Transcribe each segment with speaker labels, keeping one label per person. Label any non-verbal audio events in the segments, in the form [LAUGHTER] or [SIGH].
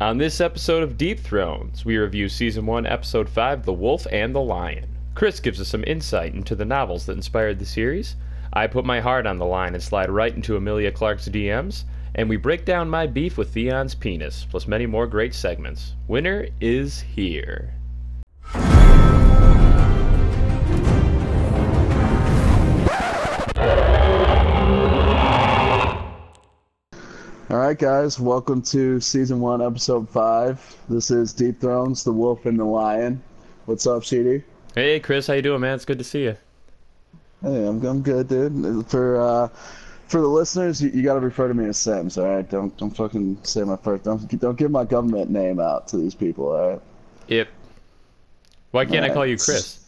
Speaker 1: On this episode of Deep Thrones, we review Season 1, Episode 5, The Wolf and the Lion. Chris gives us some insight into the novels that inspired the series. I put my heart on the line and slide right into Emilia Clarke's DMs, and we break down my beef with Theon's penis, plus many more great segments. Winner is here.
Speaker 2: All right, guys, welcome to season one, episode five. This is Deep Thrones, The Wolf and the Lion. What's up, Sheedy?
Speaker 1: Hey, Chris, how you doing, man? It's good to see you.
Speaker 2: Hey, I'm, I'm good, dude. For uh, for the listeners, you, you got to refer to me as Simms. All right, don't don't fucking say my first. Don't don't give my government name out to these people. All right.
Speaker 1: Yep. Why can't I
Speaker 2: Alright.
Speaker 1: call you Chris?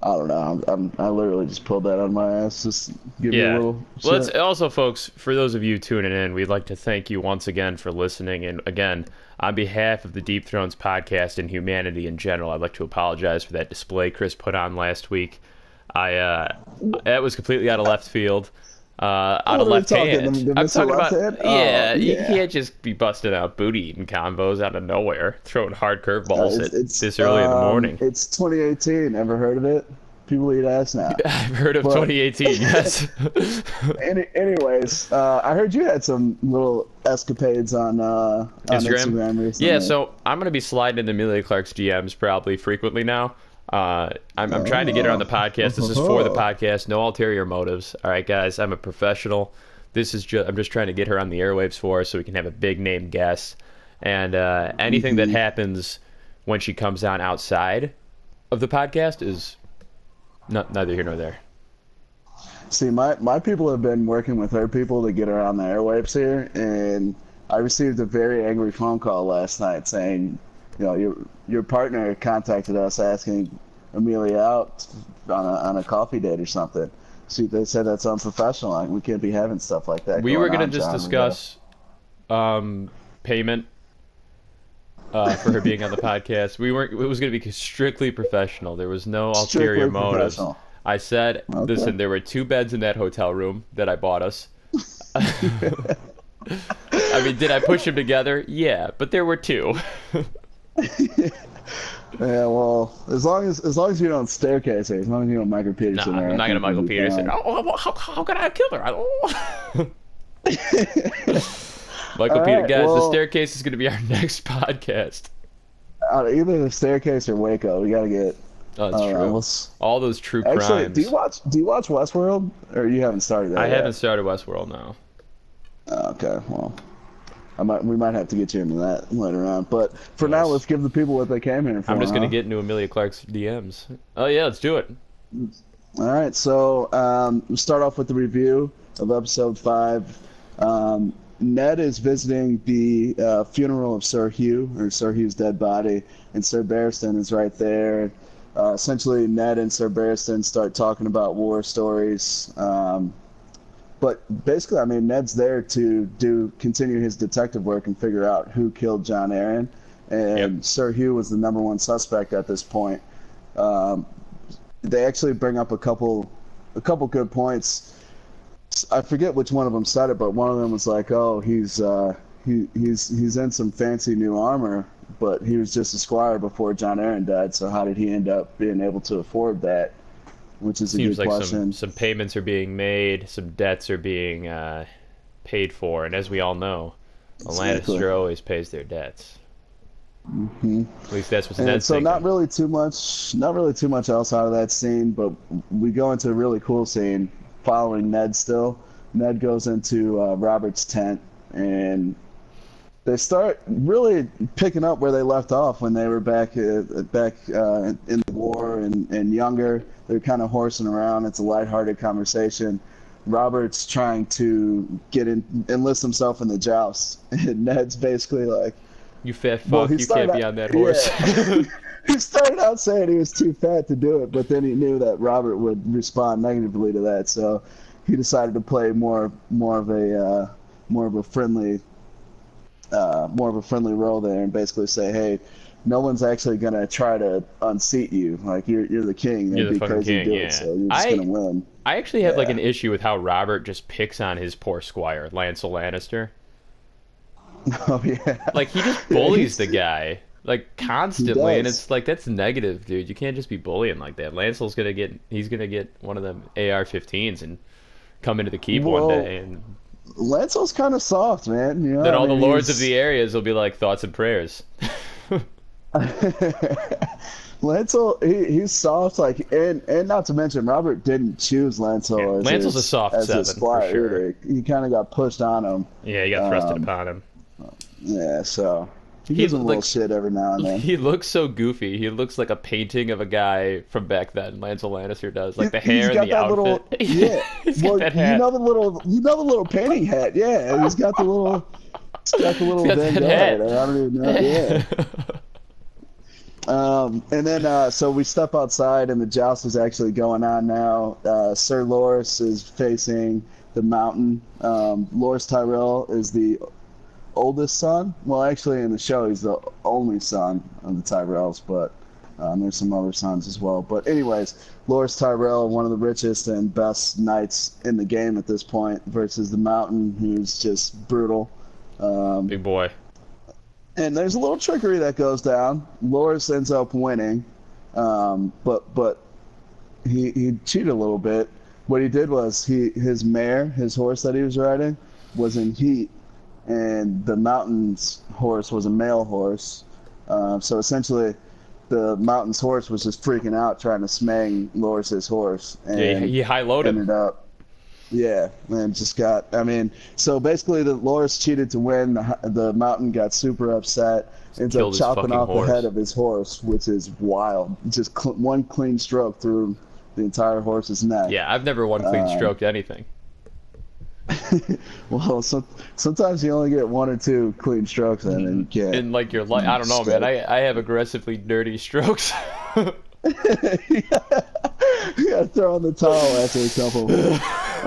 Speaker 2: I don't know. I'm, I'm I literally just pulled that on my ass. Just give me a little.
Speaker 1: Well, it's also, folks, for those of you tuning in, we'd like to thank you once again for listening. And again, on behalf of the Deep Thrones podcast and humanity in general, I'd like to apologize for that display Chris put on last week. I uh, that was completely out of left field, uh, out of left
Speaker 2: talking?
Speaker 1: hand.
Speaker 2: The- the
Speaker 1: I'm talking about
Speaker 2: Hand?
Speaker 1: yeah,
Speaker 2: Oh,
Speaker 1: you
Speaker 2: yeah.
Speaker 1: can't just be busting out booty eating combos out of nowhere, throwing hard curveballs
Speaker 2: It's-
Speaker 1: at
Speaker 2: it's,
Speaker 1: this early in the
Speaker 2: um,
Speaker 1: morning.
Speaker 2: It's 2018. Ever heard of it? People eat ass now. [LAUGHS]
Speaker 1: I've heard of
Speaker 2: but-
Speaker 1: 2018. [LAUGHS] Yes.
Speaker 2: Any, anyways, uh, I heard you had some little escapades on uh, on
Speaker 1: Instagram?
Speaker 2: Instagram recently.
Speaker 1: Yeah, so I'm gonna be sliding into Emilia Clarke's DMs probably frequently now. Uh, I'm, I'm trying to get her on the podcast. This is for the podcast. No ulterior motives. All right, guys. I'm a professional. This is just I'm just trying to get her on the airwaves for us so we can have a big name guest. And uh, anything that happens when she comes on outside of the podcast is not, neither here nor there.
Speaker 2: See, my, my people have been working with her people to get her on the airwaves here, and I received a very angry phone call last night saying, you know, your your partner contacted us asking Emilia out on a, on a coffee date or something. See, they said that's unprofessional. Like, we can't be having stuff like that.
Speaker 1: we
Speaker 2: going
Speaker 1: were gonna
Speaker 2: on,
Speaker 1: just
Speaker 2: John.
Speaker 1: discuss um, payment uh, for her being on the [LAUGHS] podcast. We weren't. It was gonna be strictly professional. There was no ulterior motives. I said,
Speaker 2: Okay.
Speaker 1: listen, there were two beds in that hotel room that I bought us. [LAUGHS] [LAUGHS] I mean, did I push them together? Yeah, but there were two. [LAUGHS]
Speaker 2: Yeah, well, as long as as long as you don't staircase her, as long as you don't Michael Peterson. her, I
Speaker 1: I'm not gonna Michael Peterson. Oh, oh, how, how could I have killed her? I don't... [LAUGHS] [LAUGHS] Michael
Speaker 2: All
Speaker 1: Peter,
Speaker 2: right,
Speaker 1: guys, the staircase is gonna be our next podcast.
Speaker 2: Uh, either the staircase or Waco. We gotta get.
Speaker 1: Oh, that's
Speaker 2: I
Speaker 1: true.
Speaker 2: we'll
Speaker 1: All those true
Speaker 2: Actually,
Speaker 1: crimes.
Speaker 2: do you watch do you watch Westworld or you haven't started that?
Speaker 1: I
Speaker 2: yet?
Speaker 1: haven't started Westworld now.
Speaker 2: Oh, okay, well, I might we might have to get you into that later on. But for now, let's give the people what they came here for.
Speaker 1: I'm just gonna
Speaker 2: huh?
Speaker 1: get into Emilia Clarke's DMs. Oh yeah, let's do it.
Speaker 2: All right, so um, we'll start off with the review of episode five. Um, Ned is visiting the uh, funeral of Sir Hugh, or Sir Hugh's dead body, and Sir Barristan is right there. Uh, essentially, Ned and Sir Barristan start talking about war stories. Um, but basically, I mean, Ned's there to do continue his detective work and figure out who killed Jon Arryn. And
Speaker 1: Yep.
Speaker 2: Sir Hugh was the number one suspect at this point. Um, they actually bring up a couple a couple good points. I forget which one of them said it, but one of them was like, "Oh, he's uh, he he's he's in some fancy new armor, but he was just a squire before Jon Arryn died. So how did he end up being able to afford that?" Which is a
Speaker 1: Seems
Speaker 2: good
Speaker 1: like
Speaker 2: question.
Speaker 1: some some payments are being made, some debts are being uh, paid for, and as we all know, a
Speaker 2: Exactly.
Speaker 1: Lannister always pays their debts.
Speaker 2: Mhm.
Speaker 1: At least that's what's
Speaker 2: And so
Speaker 1: thinking.
Speaker 2: not really too much, not really too much else out of that scene, but we go into a really cool scene following Ned. Still, Ned goes into uh, Robert's tent, and they start really picking up where they left off when they were back uh, back uh, in the war and, and younger. They're kind of horsing around. It's a lighthearted conversation. Robert's trying to get in, enlist himself in the joust, [LAUGHS] and Ned's basically like.
Speaker 1: you fat fuck,
Speaker 2: Well,
Speaker 1: you can't
Speaker 2: started
Speaker 1: be on that [LAUGHS] horse.
Speaker 2: Yeah. [LAUGHS] he started out saying he was too fat to do it, but then he knew that Robert would respond negatively to that, so he decided to play more more of a uh, more of a friendly uh, more of a friendly role there, and basically say, hey. No one's actually gonna try to unseat you. Like you're, you're the king.
Speaker 1: You're the
Speaker 2: be
Speaker 1: fucking
Speaker 2: crazy to
Speaker 1: king,
Speaker 2: do
Speaker 1: yeah.
Speaker 2: it, so you're just
Speaker 1: I-
Speaker 2: gonna win.
Speaker 1: I actually have like an issue with how Robert just picks on his poor squire, Lancel Lannister. [LAUGHS]
Speaker 2: Oh yeah.
Speaker 1: Like he just bullies the [LAUGHS] guy like constantly, and it's like that's negative, dude. You can't just be bullying like that. Lancel's gonna get he's gonna get one of them AR-15s and come into the keep
Speaker 2: Well,
Speaker 1: one day, and
Speaker 2: Lancel's kind of soft, man. You know,
Speaker 1: then
Speaker 2: I
Speaker 1: all the
Speaker 2: mean,
Speaker 1: lords of the areas will be like thoughts and prayers. [LAUGHS]
Speaker 2: Lancel, he, he's soft, like, and and not to mention, Robert didn't choose Lancel
Speaker 1: Yeah,
Speaker 2: as
Speaker 1: Lancel's
Speaker 2: his,
Speaker 1: a soft
Speaker 2: as
Speaker 1: seven,
Speaker 2: his squire
Speaker 1: sure.
Speaker 2: either. He kind of got pushed on him.
Speaker 1: yeah, he got thrusted
Speaker 2: Um,
Speaker 1: upon him.
Speaker 2: Yeah, so he
Speaker 1: He-
Speaker 2: gives him a little shit every now and then.
Speaker 1: He looks so goofy. He looks like a painting of a guy from back then. Lancel Lannister does, like the
Speaker 2: he's
Speaker 1: hair and the outfit.
Speaker 2: little [LAUGHS] yeah.
Speaker 1: he's got
Speaker 2: well, you know the little you know the little painting hat. Yeah, he's got the little he's got the little
Speaker 1: got that hat.
Speaker 2: I don't even know. Yeah. Um, and then uh, so we step outside, and the joust is actually going on now. Uh, Sir Loras is facing the mountain. Um, Loras Tyrell is the oldest son. Well, actually, in the show, he's the only son of the Tyrells, but um, there's some other sons as well. But anyways, Loras Tyrell, one of the richest and best knights in the game at this point, versus the mountain, who's just brutal. Um,
Speaker 1: Big boy.
Speaker 2: and there's a little trickery that goes down. Loras ends up winning, um, but but he he cheated a little bit. What he did was he his mare, his horse that he was riding, was in heat, and the mountain's horse was a male horse. Uh, so essentially, the mountain's horse was just freaking out trying to smang Loras's horse, and
Speaker 1: Yeah, he, he high loaded.
Speaker 2: ended up. Yeah, and just got. I mean, so basically, the Loras cheated to win. The, the mountain got super upset. Ends up chopping off
Speaker 1: horse.
Speaker 2: the head of his horse, which is wild. Just cl- one clean stroke through the entire horse's neck.
Speaker 1: Yeah, I've never one clean
Speaker 2: Um,
Speaker 1: stroked anything. [LAUGHS]
Speaker 2: Well, some, sometimes you only get one or two clean strokes, in and you can't.
Speaker 1: In like your life, I don't know, man. I I have aggressively dirty strokes. [LAUGHS]
Speaker 2: you gotta throw in the towel after a couple.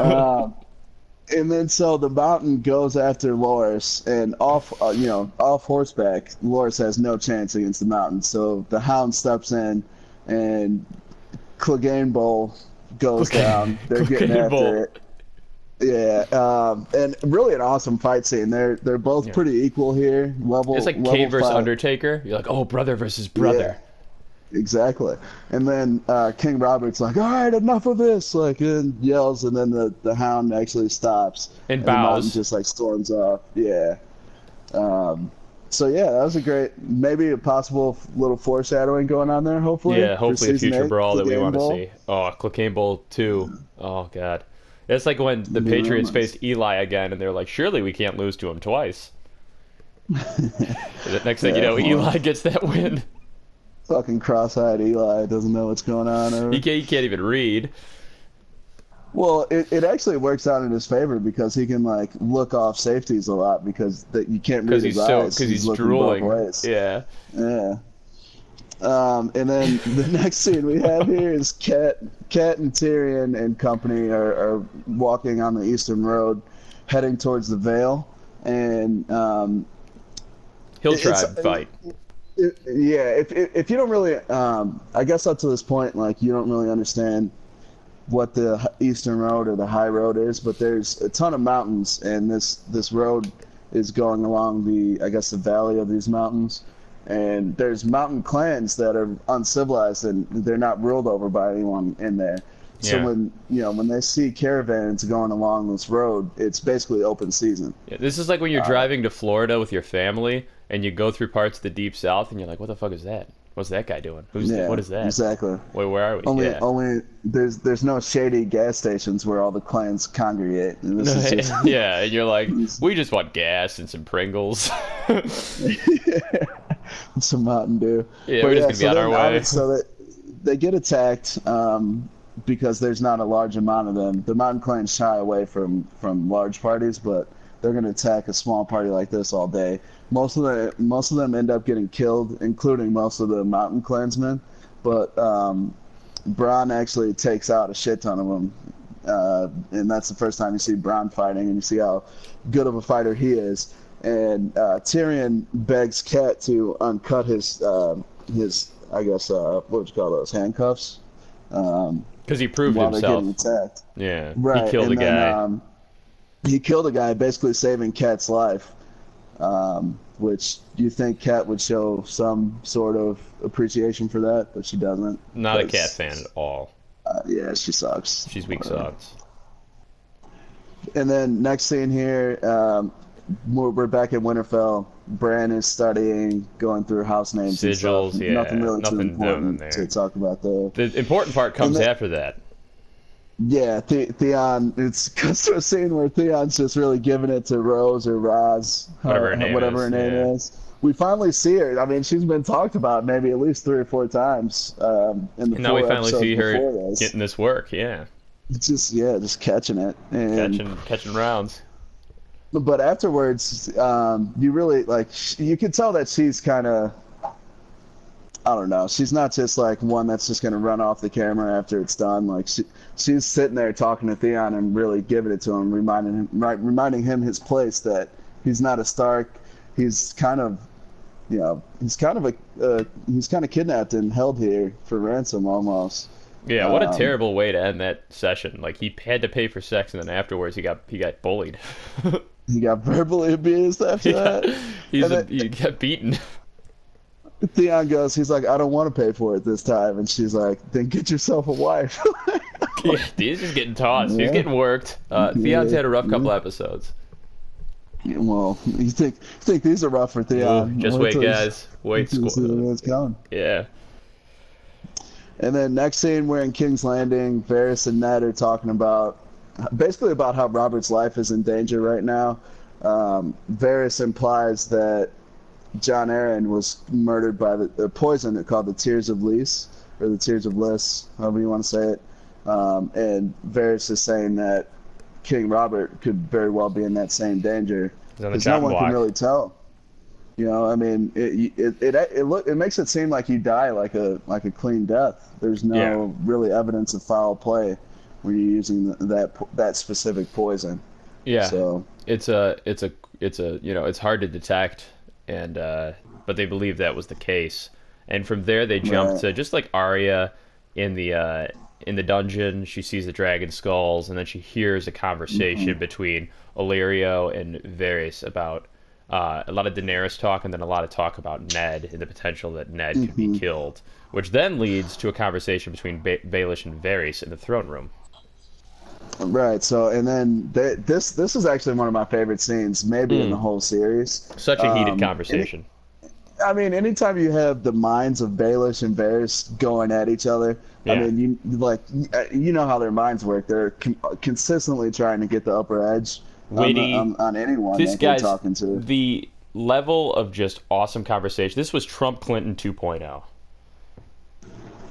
Speaker 2: um, [LAUGHS] and then so the mountain goes after Loras, and off, uh, you know, off horseback, Loras has no chance against the mountain. So the Hound steps in, and Clegane Bowl goes
Speaker 1: Clegane-
Speaker 2: down. They're getting
Speaker 1: Clegane
Speaker 2: after
Speaker 1: Bowl.
Speaker 2: it. Yeah, um, and really an awesome fight scene. They're they're both
Speaker 1: Yeah.
Speaker 2: pretty equal here. Level
Speaker 1: it's like
Speaker 2: level
Speaker 1: Kane versus
Speaker 2: fight.
Speaker 1: Undertaker. You're like, oh, brother versus brother.
Speaker 2: Exactly. And then uh, King Robert's like, all right, enough of this, like, and yells, and then the, the hound actually stops.
Speaker 1: And
Speaker 2: mountain
Speaker 1: bows.
Speaker 2: just like storms off. Yeah. Um, so yeah, that was a great, maybe a possible little foreshadowing going on there. Hopefully.
Speaker 1: Yeah, hopefully a future
Speaker 2: eight,
Speaker 1: brawl that we want to see. Oh, Cocaine Bowl two. Oh god, it's like when the
Speaker 2: Yeah,
Speaker 1: Patriots faced Eli again, and they're like, surely we can't lose to him twice. the next thing you [LAUGHS] know. Eli gets that win.
Speaker 2: Fucking cross-eyed Eli doesn't know what's going on. Or...
Speaker 1: He can't, he can't even read.
Speaker 2: Well, it, it actually works out in his favor because he can like look off safeties a lot because that you can't read his
Speaker 1: he's so
Speaker 2: eyes.
Speaker 1: because he's,
Speaker 2: both
Speaker 1: drooling.
Speaker 2: ways.
Speaker 1: Yeah,
Speaker 2: Yeah. Um, and then [LAUGHS] the next scene we have here is Cat, Cat and Tyrion and company are, are walking on the Eastern Road, heading towards the Vale, and um,
Speaker 1: Hill
Speaker 2: It's-
Speaker 1: Tribe fight.
Speaker 2: it, yeah, if, if if you don't really, um, I guess up to this point, like you don't really understand what the Eastern Road or the High Road is, but there's a ton of mountains, and this this road is going along the, I guess, the valley of these mountains, and there's mountain clans that are uncivilized and they're not ruled over by anyone in there. So
Speaker 1: Yeah.
Speaker 2: when you know when they see caravans going along this road, it's basically open season.
Speaker 1: Yeah, this is like when
Speaker 2: uh,
Speaker 1: you're driving to Florida with your family, and you go through parts of the deep south, and you're like, what the fuck is that? What's that guy doing? Who's
Speaker 2: Yeah,
Speaker 1: what is that?
Speaker 2: Exactly.
Speaker 1: Wait, where are we?
Speaker 2: Only,
Speaker 1: yeah.
Speaker 2: only there's there's no shady gas stations where all the clans congregate. And this is [LAUGHS] just,
Speaker 1: yeah, and you're like, [LAUGHS] we just want gas and some Pringles. [LAUGHS] [LAUGHS]
Speaker 2: some Mountain Dew.
Speaker 1: Yeah, we're just gonna be on our way.
Speaker 2: So they, they get attacked um, because there's not a large amount of them. The Mountain clans shy away from from large parties, but they're going to attack a small party like this all day. Most of the most of them end up getting killed, including most of the Mountain clansmen. But um, Bronn actually takes out a shit ton of them. Uh, and that's the first time you see Bronn fighting, and you see how good of a fighter he is. And uh, Tyrion begs Cat to uncut his uh, his I guess uh, what would you call those handcuffs um,
Speaker 1: Because he proved
Speaker 2: while they're
Speaker 1: himself.
Speaker 2: getting attacked.
Speaker 1: Yeah,
Speaker 2: Right,
Speaker 1: he killed
Speaker 2: and
Speaker 1: a
Speaker 2: then,
Speaker 1: guy.
Speaker 2: Um, he killed a guy, basically saving Cat's life. um, which you think Cat would show some sort of appreciation for that, but she doesn't.
Speaker 1: Not a cat fan at all.
Speaker 2: Uh, yeah, she sucks.
Speaker 1: She's weak
Speaker 2: Whatever.
Speaker 1: sauce.
Speaker 2: And then next scene here, um, we're, we're back at Winterfell. Bran is studying, going through house names.
Speaker 1: Sigils,
Speaker 2: and stuff.
Speaker 1: yeah,
Speaker 2: Nothing really
Speaker 1: nothing
Speaker 2: too important to talk about there.
Speaker 1: The important part comes
Speaker 2: then-
Speaker 1: after that.
Speaker 2: Yeah, the- Theon. It's [LAUGHS] comes to a scene where Theon's just really giving it to Rose or Roz,
Speaker 1: Whatever her
Speaker 2: uh,
Speaker 1: name
Speaker 2: whatever
Speaker 1: is,
Speaker 2: her name
Speaker 1: yeah.
Speaker 2: is. We finally see her. I mean, she's been talked about maybe at least three or four times um, in the
Speaker 1: And now we finally see her
Speaker 2: this.
Speaker 1: getting this work. Yeah,
Speaker 2: It's just yeah, just catching it. And,
Speaker 1: catching catching rounds.
Speaker 2: But afterwards, um, you really like you could tell that she's kind of I don't know. She's not just like one that's just gonna run off the camera after it's done. Like she she's sitting there talking to Theon and really giving it to him, reminding him right, reminding him his place that he's not a Stark. He's kind of you know he's kind of a uh, he's kind of kidnapped and held here for ransom almost.
Speaker 1: Yeah, what a
Speaker 2: Um,
Speaker 1: terrible way to end that session. Like he had to pay for sex, and then afterwards he got he got bullied. [LAUGHS]
Speaker 2: He got verbally abused after that. [LAUGHS]
Speaker 1: He's
Speaker 2: And
Speaker 1: a,
Speaker 2: then-
Speaker 1: he got beaten.
Speaker 2: Theon goes, he's like, I don't want to pay for it this time, and she's like, then get yourself a wife. [LAUGHS]
Speaker 1: yeah, he's just getting tossed. He's getting worked. Uh, Theon's
Speaker 2: Yeah.
Speaker 1: had a rough couple episodes.
Speaker 2: well, you think you think these are rough for Theon?
Speaker 1: Just
Speaker 2: Wait
Speaker 1: wait, guys. Wait,
Speaker 2: you
Speaker 1: squ- yeah.
Speaker 2: And then next scene, we're in King's Landing. Varys and Ned are talking about basically about how Robert's life is in danger right now. Um, Varys implies that Jon Arryn was murdered by the, the poison called the Tears of Lys, or the Tears of Lys, however you want to say it. Um, and Varys is saying that King Robert could very well be in that same danger.
Speaker 1: He's on the
Speaker 2: Because no one
Speaker 1: block.
Speaker 2: can really tell. You know, I mean, it it it, it, look, it makes it seem like you die like a like a clean death. There's no
Speaker 1: Yeah.
Speaker 2: really evidence of foul play when you're using th- that that specific poison.
Speaker 1: yeah.
Speaker 2: So
Speaker 1: it's a it's a it's a you know it's hard to detect and uh but they believe that was the case and from there they jump
Speaker 2: Right.
Speaker 1: to just like Arya in the uh in the dungeon she sees the dragon skulls and then she hears a conversation
Speaker 2: Mm-hmm.
Speaker 1: between Illyrio and Varys about uh, a lot of Daenerys talk and then a lot of talk about Ned and the potential that Ned could
Speaker 2: Mm-hmm.
Speaker 1: be killed which then leads to a conversation between ba- Baelish and Varys in the throne room
Speaker 2: right. So and then th- this this is actually one of my favorite scenes, maybe in
Speaker 1: Mm.
Speaker 2: the whole series.
Speaker 1: such a heated
Speaker 2: Um,
Speaker 1: conversation
Speaker 2: I mean, anytime you have the minds of Baelish and Varys going at each other,
Speaker 1: yeah.
Speaker 2: I mean, you like you know how their minds work. They're con- consistently trying to get the upper edge on,
Speaker 1: Witty.
Speaker 2: on, on anyone
Speaker 1: this
Speaker 2: they're
Speaker 1: guy's
Speaker 2: talking to.
Speaker 1: the level of just awesome conversation. This was Trump Clinton 2.0.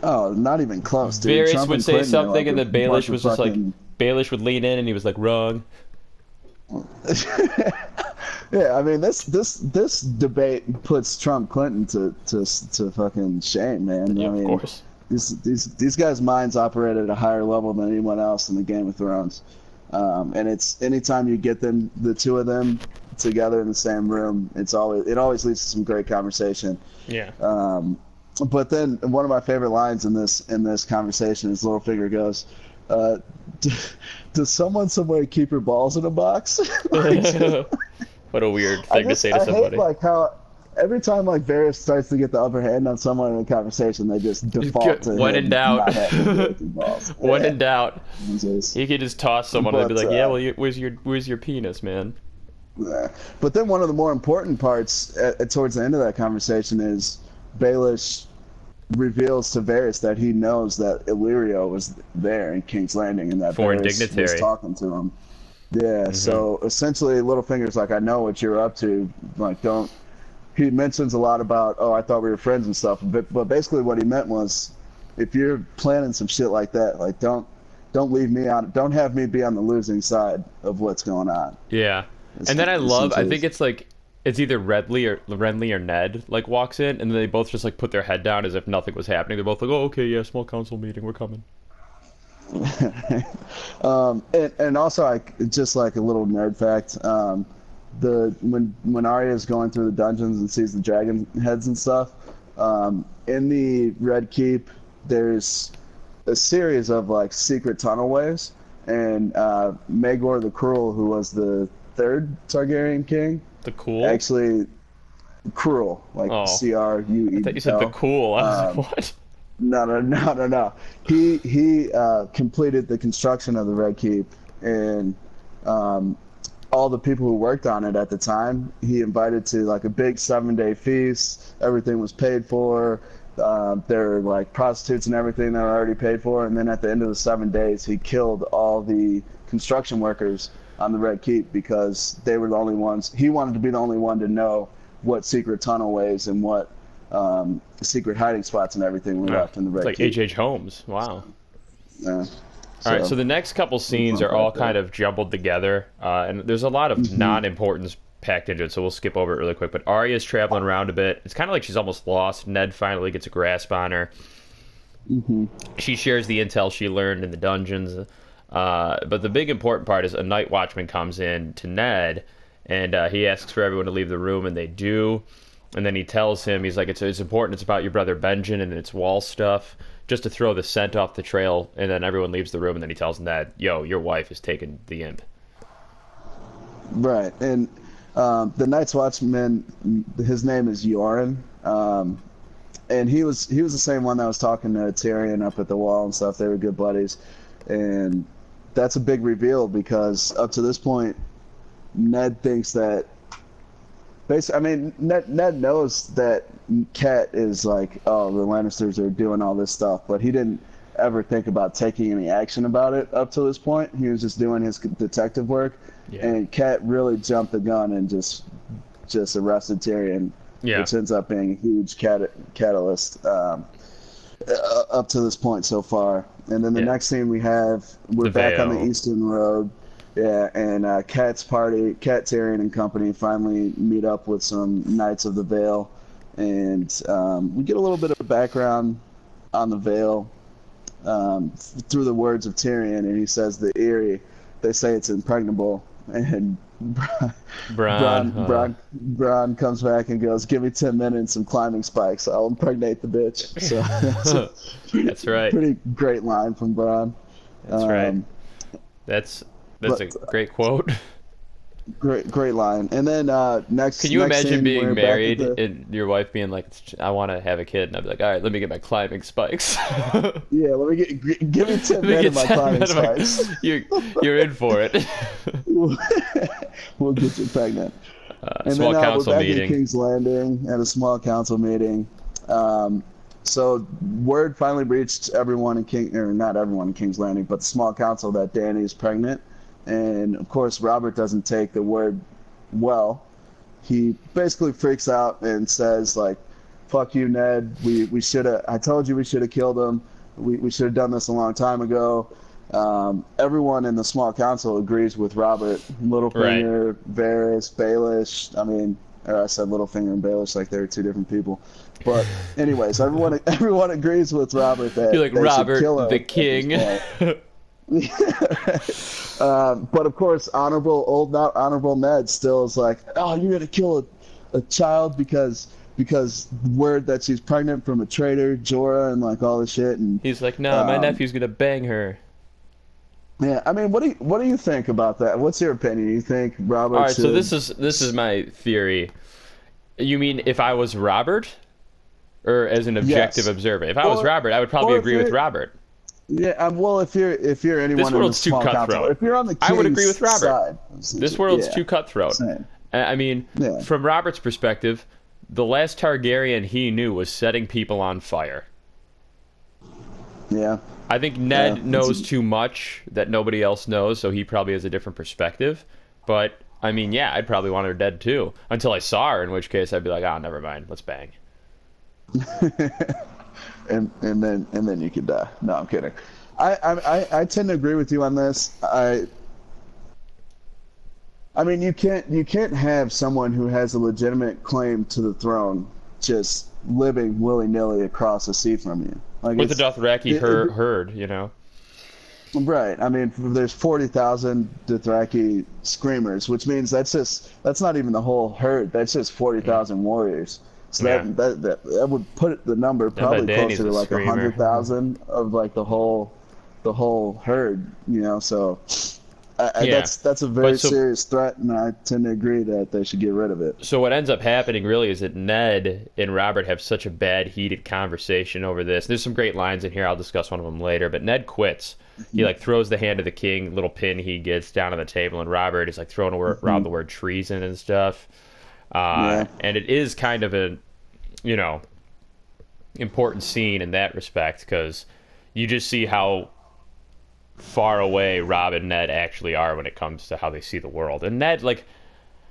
Speaker 2: Oh, not even close, dude.
Speaker 1: Varys
Speaker 2: Trump
Speaker 1: would say
Speaker 2: Clinton
Speaker 1: something,
Speaker 2: like
Speaker 1: and then Baelish was just like Baelish would lean in, and he was like, "Wrong." [LAUGHS]
Speaker 2: yeah, I mean this this this debate puts Trump Clinton to to to fucking shame, man.
Speaker 1: Yeah,
Speaker 2: I mean,
Speaker 1: of course.
Speaker 2: these these these guys' minds operate at a higher level than anyone else in the Game of Thrones, um, and it's anytime you get them, the two of them together in the same room, it's always it always leads to some great conversation.
Speaker 1: Yeah.
Speaker 2: Um, but then one of my favorite lines in this in this conversation is Littlefinger goes, uh, [LAUGHS] "Does someone somewhere keep your balls in a box?" [LAUGHS] Like, [LAUGHS]
Speaker 1: what a weird
Speaker 2: I
Speaker 1: thing to say to
Speaker 2: I
Speaker 1: somebody.
Speaker 2: hate like how every time like Varys starts to get the upper hand on someone in a conversation, they just default to
Speaker 1: When in doubt.
Speaker 2: not having to get the balls.
Speaker 1: when
Speaker 2: Yeah.
Speaker 1: in doubt,
Speaker 2: Jesus.
Speaker 1: you could just toss someone and be like, "Yeah,
Speaker 2: uh,
Speaker 1: well, you, where's your where's your penis, man?"
Speaker 2: But then one of the more important parts at, at- towards the end of that conversation is Baelish reveals to Varys that he knows that Illyrio was there in King's Landing and that
Speaker 1: Foreign
Speaker 2: Varys was talking to him. Yeah, mm-hmm. so essentially Littlefinger's like, I know what you're up to. Like, don't. He mentions a lot about, oh, I thought we were friends and stuff. But, but basically, what he meant was, if you're planning some shit like that, like, don't, don't leave me out. Don't have me be on the losing side of what's going on.
Speaker 1: Yeah.
Speaker 2: It's-
Speaker 1: And then I love. I think it's like it's either Redley or Renly or Ned like walks in, and then they both just like put their head down as if nothing was happening. They're both like, "Oh, okay, yeah, small council meeting, we're coming." [LAUGHS]
Speaker 2: um, and, and also, I just like a little nerd fact. Um, the when when Arya is going through the dungeons and sees the dragon heads and stuff, um, in the Red Keep, there's a series of like secret tunnelways, and uh, the Cruel, who was the third Targaryen king,
Speaker 1: The cool.
Speaker 2: Actually, cruel, like
Speaker 1: Oh.
Speaker 2: C R U E.
Speaker 1: I thought you said the cool. I was
Speaker 2: Um,
Speaker 1: like, what?
Speaker 2: No, no, no, no, no. He he uh, completed the construction of the Red Keep, and um, all the people who worked on it at the time, he invited to like a big seven-day feast. Everything was paid for. Uh, there were like prostitutes and everything that were already paid for. And then at the end of the seven days, he killed all the construction workers on the Red Keep because they were the only ones. He wanted to be the only one to know what secret tunnel ways and what um, secret hiding spots and everything were left in the Red
Speaker 1: It's like
Speaker 2: Keep.
Speaker 1: H. H. Holmes. Wow.
Speaker 2: Yeah.
Speaker 1: All right, so the next couple scenes are all kind of jumbled together, uh, and there's a lot of
Speaker 2: Mm-hmm.
Speaker 1: non-importance packed into it, so we'll skip over it really quick. But Arya's traveling around a bit. It's kind of like she's almost lost. Ned finally gets a grasp on her.
Speaker 2: Mm-hmm.
Speaker 1: She shares the intel she learned in the dungeons. Uh, but the big important part is a night watchman comes in to Ned, and uh, he asks for everyone to leave the room, and they do. And then he tells him, he's like, it's, it's important, it's about your brother Benjen and it's wall stuff, just to throw the scent off the trail. And then everyone leaves the room, and then he tells Ned, yo, your wife has taken the imp.
Speaker 2: Right, and um, the Night's Watchman, his name is Yoren, um, and he was he was the same one that was talking to Tyrion up at the wall and stuff. They were good buddies, and that's a big reveal because up to this point, Ned thinks that. Basically, I mean, Ned, Ned knows that Cat is like, oh, the Lannisters are doing all this stuff, but he didn't ever think about taking any action about it up to this point. He was just doing his detective work,
Speaker 1: Yeah.
Speaker 2: and Cat really jumped the gun and just just arrested Tyrion,
Speaker 1: Yeah.
Speaker 2: which ends up being a huge cat- catalyst um, uh, up to this point so far. And then the
Speaker 1: Yeah.
Speaker 2: next scene we have, we're
Speaker 1: The
Speaker 2: back on the Eastern Road. Yeah, and uh, Cat's party, Cat Tyrion and company finally meet up with some Knights of the Vale, and um, we get a little bit of background on the Vale um, through the words of Tyrion, and he says the Eyrie, they say it's impregnable, [LAUGHS] and
Speaker 1: Bronn,
Speaker 2: Bronn,
Speaker 1: uh,
Speaker 2: Bronn, Bronn comes back and goes, "Give me ten minutes and climbing spikes, I'll impregnate the bitch." So that's [LAUGHS] a
Speaker 1: That's right.
Speaker 2: pretty great line from Bronn.
Speaker 1: That's right.
Speaker 2: Um,
Speaker 1: That's that's
Speaker 2: but-
Speaker 1: a great quote. [LAUGHS]
Speaker 2: Great, great line. And then uh, next,
Speaker 1: Can you
Speaker 2: next
Speaker 1: imagine being
Speaker 2: we're back at
Speaker 1: married
Speaker 2: the-
Speaker 1: and your wife being like, "I want to have a kid," and I'd be like, "All right, let me get my climbing spikes." [LAUGHS]
Speaker 2: Yeah, let me get give me ten
Speaker 1: Let me
Speaker 2: minutes of my climbing
Speaker 1: of my-
Speaker 2: spikes. [LAUGHS]
Speaker 1: You're you're in for it. [LAUGHS]
Speaker 2: we'll get you pregnant.
Speaker 1: Uh,
Speaker 2: and
Speaker 1: small
Speaker 2: then uh,
Speaker 1: council
Speaker 2: we're back
Speaker 1: meeting.
Speaker 2: at King's Landing at a small council meeting. Um, so word finally reached everyone in King, or not everyone in King's Landing, but the small council that Danny is pregnant. And of course, Robert doesn't take the word well. He basically freaks out and says like, "Fuck you, Ned. We we should have. I told you we should have killed him. We we should have done this a long time ago." Um, everyone in the small council agrees with Robert. Littlefinger, Varys, Baelish. I mean, or I said Littlefinger and Baelish like they were two different people. But anyways, everyone [LAUGHS] everyone agrees with Robert that
Speaker 1: You're like Robert, the king. [LAUGHS] [LAUGHS]
Speaker 2: um, but of course, honorable old not honorable Ned still is like, oh, you're gonna kill a, a child because because word that she's pregnant from a traitor, Jorah, and like all this shit. And
Speaker 1: He's like, "No, my
Speaker 2: Um,
Speaker 1: nephew's gonna bang her."
Speaker 2: yeah, I mean, what do you what do you think about that? What's your opinion? You think Robert?
Speaker 1: All right, so this is this is my theory. You mean if I was Robert, or as an objective
Speaker 2: Yes.
Speaker 1: observer? If I was Robert, I would probably agree with Robert.
Speaker 2: Yeah, um, well, if you're if you're anyone in the
Speaker 1: world's too
Speaker 2: council,
Speaker 1: cutthroat.
Speaker 2: if you're on the
Speaker 1: I would agree with Robert.
Speaker 2: side,
Speaker 1: This world's
Speaker 2: yeah,
Speaker 1: too cutthroat.
Speaker 2: same.
Speaker 1: I mean,
Speaker 2: Yeah.
Speaker 1: from Robert's perspective, the last Targaryen he knew was setting people on fire.
Speaker 2: Yeah,
Speaker 1: I think Ned
Speaker 2: Yeah,
Speaker 1: knows too much that nobody else knows, so he probably has a different perspective. But I mean, yeah, I'd probably want her dead too until I saw her, in which case I'd be like, "Ah, never mind, let's bang." [LAUGHS]
Speaker 2: and and then and then you could die. No, I'm kidding. I I I, tend to agree with you on this. I. I mean, you can't you can't have someone who has a legitimate claim to the throne just living willy nilly across the sea from you. Like
Speaker 1: With the Dothraki
Speaker 2: it-
Speaker 1: her-
Speaker 2: it-
Speaker 1: herd, you know.
Speaker 2: Right. I mean, there's 40,000 Dothraki screamers, which means that's just that's not even the whole herd. That's just 40,000 warriors. So
Speaker 1: Yeah.
Speaker 2: that, that that that would put the number probably closer to like
Speaker 1: screamer.
Speaker 2: 100,000 of like the whole the whole herd, you know. So I,
Speaker 1: Yeah.
Speaker 2: that's that's a very
Speaker 1: so-
Speaker 2: serious threat, and I tend to agree that they should get rid of it.
Speaker 1: So what ends up happening really is that Ned and Robert have such a bad heated conversation over this. There's some great lines in here. I'll discuss one of them later. But Ned quits. He mm-hmm. like throws the hand of the king, little pin he gets down on the table, and Robert is like throwing around mm-hmm. the word treason and stuff. Uh,
Speaker 2: Yeah.
Speaker 1: And it is kind of a, you know, important scene in that respect because you just see how far away Rob and Ned actually are when it comes to how they see the world. And Ned, like,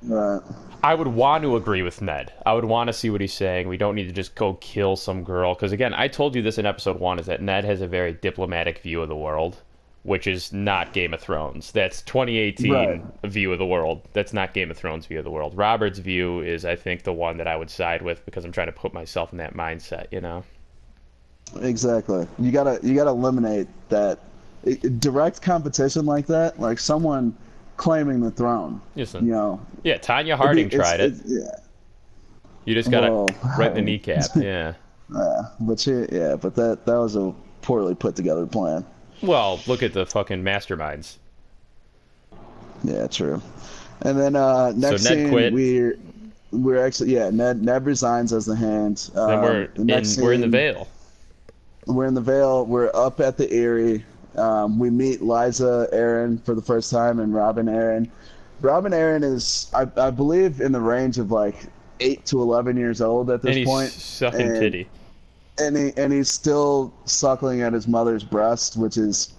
Speaker 2: Right.
Speaker 1: I would want to agree with Ned. I would want to see what he's saying. We don't need to just go kill some girl. Because, again, I told you this in episode one is that Ned has a very diplomatic view of the world, which is not Game of Thrones. That's 2018
Speaker 2: Right.
Speaker 1: view of the world. That's not Game of Thrones view of the world. Robert's view is, I think, the one that I would side with because I'm trying to put myself in that mindset, you know?
Speaker 2: Exactly. You gotta you gotta eliminate that it- direct competition like that, like someone claiming the throne.
Speaker 1: Listen,
Speaker 2: You know,
Speaker 1: yeah, Tonya Harding
Speaker 2: it's-
Speaker 1: tried it.
Speaker 2: it's- yeah,
Speaker 1: You just got to
Speaker 2: Well,
Speaker 1: right in the kneecap. [LAUGHS] Yeah.
Speaker 2: yeah, but she, yeah, but that that was a poorly put together plan.
Speaker 1: Well, look at the fucking masterminds.
Speaker 2: Yeah, true. And then uh, next
Speaker 1: Ned
Speaker 2: scene,
Speaker 1: quit.
Speaker 2: we're we're actually yeah, Ned Ned resigns as the hand. Um,
Speaker 1: Then we're
Speaker 2: the
Speaker 1: in,
Speaker 2: next
Speaker 1: we're in the
Speaker 2: scene,
Speaker 1: Vale.
Speaker 2: We're in the Vale. We're up at the Eyrie. Um, we meet Lysa Arryn for the first time and Robin Arryn. Robin Arryn is, I, I believe, in the range of like eight to eleven years old at this
Speaker 1: And he's
Speaker 2: point,
Speaker 1: sucking
Speaker 2: and-
Speaker 1: titty.
Speaker 2: And he and he's still suckling at his mother's breast, which is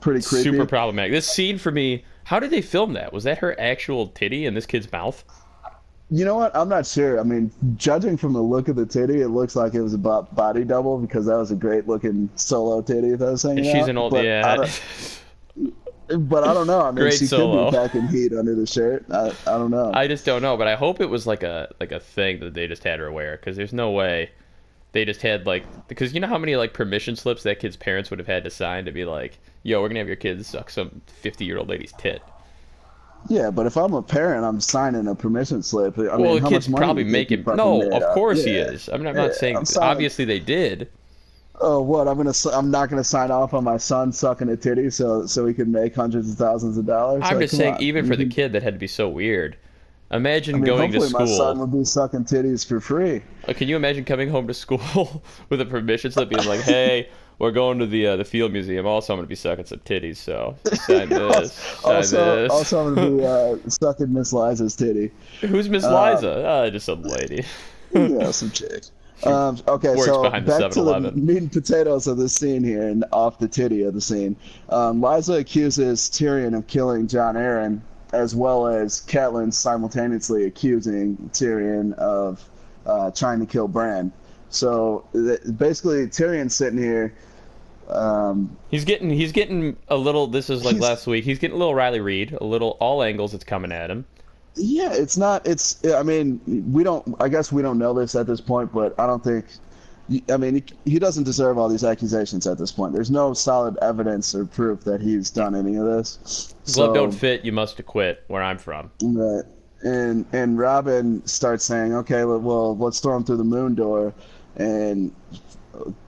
Speaker 2: pretty creepy.
Speaker 1: Super problematic. This scene for me, how did they film that? Was that her actual titty in this kid's mouth?
Speaker 2: You know what? I'm not sure. I mean, judging from the look of the titty, it looks like it was a bo- body double because that was a great looking solo titty that I was
Speaker 1: And she's
Speaker 2: out.
Speaker 1: an old
Speaker 2: but
Speaker 1: yeah.
Speaker 2: don't- but I don't know. I mean,
Speaker 1: Great
Speaker 2: she
Speaker 1: solo.
Speaker 2: could be packing heat under the shirt. I, I don't know.
Speaker 1: I just don't know, but I hope it was like a like a thing that they just had her wear because there's no way they just had like because you know how many like permission slips that kid's parents would have had to sign to be like, yo, we're gonna have your kids suck some 50 year old lady's tit.
Speaker 2: yeah, but if I'm a parent, I'm signing a permission slip. I
Speaker 1: well,
Speaker 2: mean,
Speaker 1: the
Speaker 2: how
Speaker 1: kid's probably
Speaker 2: do you think
Speaker 1: making no,
Speaker 2: made
Speaker 1: of course he is. I mean, I'm
Speaker 2: Yeah,
Speaker 1: not saying obviously they did.
Speaker 2: Oh, what? I'm gonna. I'm not gonna sign off on my son sucking a titty so so he can make hundreds of thousands of dollars.
Speaker 1: I'm
Speaker 2: Like,
Speaker 1: just saying,
Speaker 2: on.
Speaker 1: even for the kid, that had to be so weird. Imagine
Speaker 2: I mean,
Speaker 1: going to
Speaker 2: hopefully my son
Speaker 1: school.
Speaker 2: will be sucking titties for free.
Speaker 1: Uh, Can you imagine coming home to school [LAUGHS] with a permission slip being like, "Hey, we're going to the uh, the field museum. Also, I'm going to be sucking some titties. So sign [LAUGHS] this. Sign
Speaker 2: also,
Speaker 1: this."
Speaker 2: also, I'm gonna be uh, [LAUGHS] sucking Miss Lysa's titty.
Speaker 1: Who's Miss Lysa? Uh, just some lady.
Speaker 2: yeah, some chick. Um, okay, so back to the meat and potatoes of the scene here, and off the titty of the scene. Um, Lysa accuses Tyrion of killing Jon Arryn, as well as Catelyn simultaneously accusing Tyrion of uh, trying to kill Bran. So th- basically, Tyrion's sitting here. Um,
Speaker 1: He's getting he's getting a little. This is like last week. He's getting a little Riley Reid. A little all angles. It's coming at him.
Speaker 2: Yeah, it's not. It's. I mean, we don't. I guess we don't know this at this point, but I don't think. I mean, he, doesn't deserve all these accusations at this point. There's no solid evidence or proof that he's done any of this.
Speaker 1: Glove
Speaker 2: So,
Speaker 1: don't fit. You must acquit. Where I'm from.
Speaker 2: right. And and Robin starts saying, "Okay, well, well, let's throw him through the moon door," and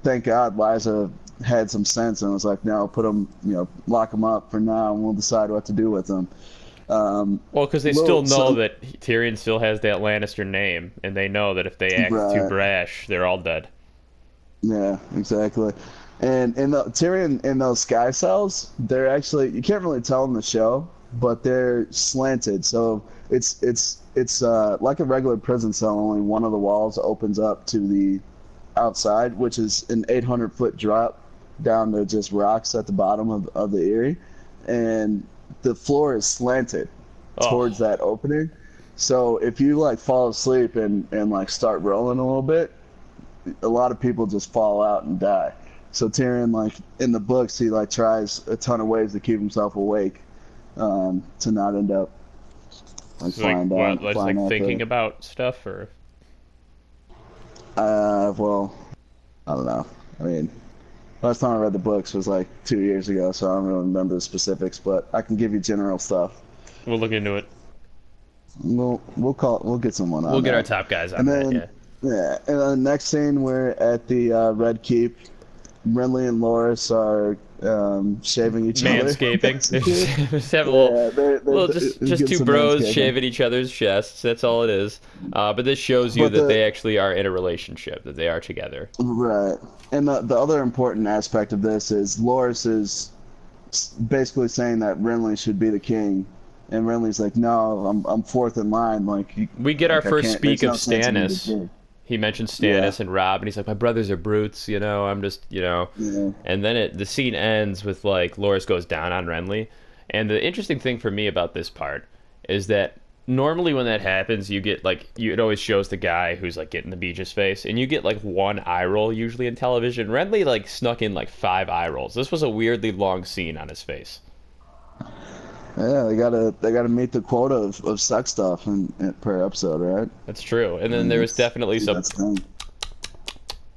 Speaker 2: thank God Lysa had some sense and was like, "No, put him, you know, lock him up for now, and we'll decide what to do with him." Um,
Speaker 1: Well, because they
Speaker 2: Well,
Speaker 1: still know
Speaker 2: so-
Speaker 1: that Tyrion still has that Lannister name, and they know that if they act too brash, they're all dead.
Speaker 2: Yeah, exactly. And in the Tyrion in those sky cells, they're actually you can't really tell in the show, but they're slanted. So it's it's it's uh, like a regular prison cell. Only one of the walls opens up to the outside, which is an 800 foot drop down to just rocks at the bottom of, of the Eyrie, and the floor is slanted
Speaker 1: Oh.
Speaker 2: towards that opening. So if you like fall asleep and, and like start rolling a little bit, a lot of people just fall out and die. So Tyrion, like in the books, he like tries a ton of ways to keep himself awake, um, to not end up like
Speaker 1: So, like,
Speaker 2: flying
Speaker 1: what,
Speaker 2: down,
Speaker 1: just like
Speaker 2: flying out
Speaker 1: thinking
Speaker 2: the-
Speaker 1: about stuff, or
Speaker 2: Uh, well, I don't know. I mean, last time I read the books was like two years ago, so I don't really remember the specifics. But I can give you general stuff.
Speaker 1: we'll look into it.
Speaker 2: We'll we'll call we'll get someone on.
Speaker 1: We'll get
Speaker 2: that.
Speaker 1: our top guys on
Speaker 2: And
Speaker 1: that.
Speaker 2: then-
Speaker 1: Yeah.
Speaker 2: Yeah, and then next scene we're at the uh, Red Keep. Renly and Loras are um, shaving each
Speaker 1: manscaping.
Speaker 2: other.
Speaker 1: Manscaping. [LAUGHS] just have a little,
Speaker 2: Yeah, they're- they're-
Speaker 1: little just just two bros
Speaker 2: manscaping.
Speaker 1: shaving each other's chests. That's all it is. Uh, but this shows you
Speaker 2: But
Speaker 1: that
Speaker 2: the-
Speaker 1: they actually are in a relationship, that they are together.
Speaker 2: Right. And the, the other important aspect of this is Loras is basically saying that Renly should be the king. And Renly's like, no, I'm, I'm fourth in line. Like, you,
Speaker 1: We get our
Speaker 2: like, I
Speaker 1: first speak of
Speaker 2: no sense in me to
Speaker 1: Stannis. He mentions Stannis and Rob, and he's like, "My brothers are brutes," you know. I'm just, you know.
Speaker 2: Yeah.
Speaker 1: And then it the scene ends with like Loras goes down on Renly, and the interesting thing for me about this part is that normally when that happens, you get like you it always shows the guy who's like getting the beach's face, and you get like one eye roll usually in television. Renly like snuck in like five eye rolls. This was a weirdly long scene on his face.
Speaker 2: Yeah, they gotta they gotta meet the quota of, of sex stuff in, in, per episode, right?
Speaker 1: That's true. And then there was definitely some
Speaker 2: That's the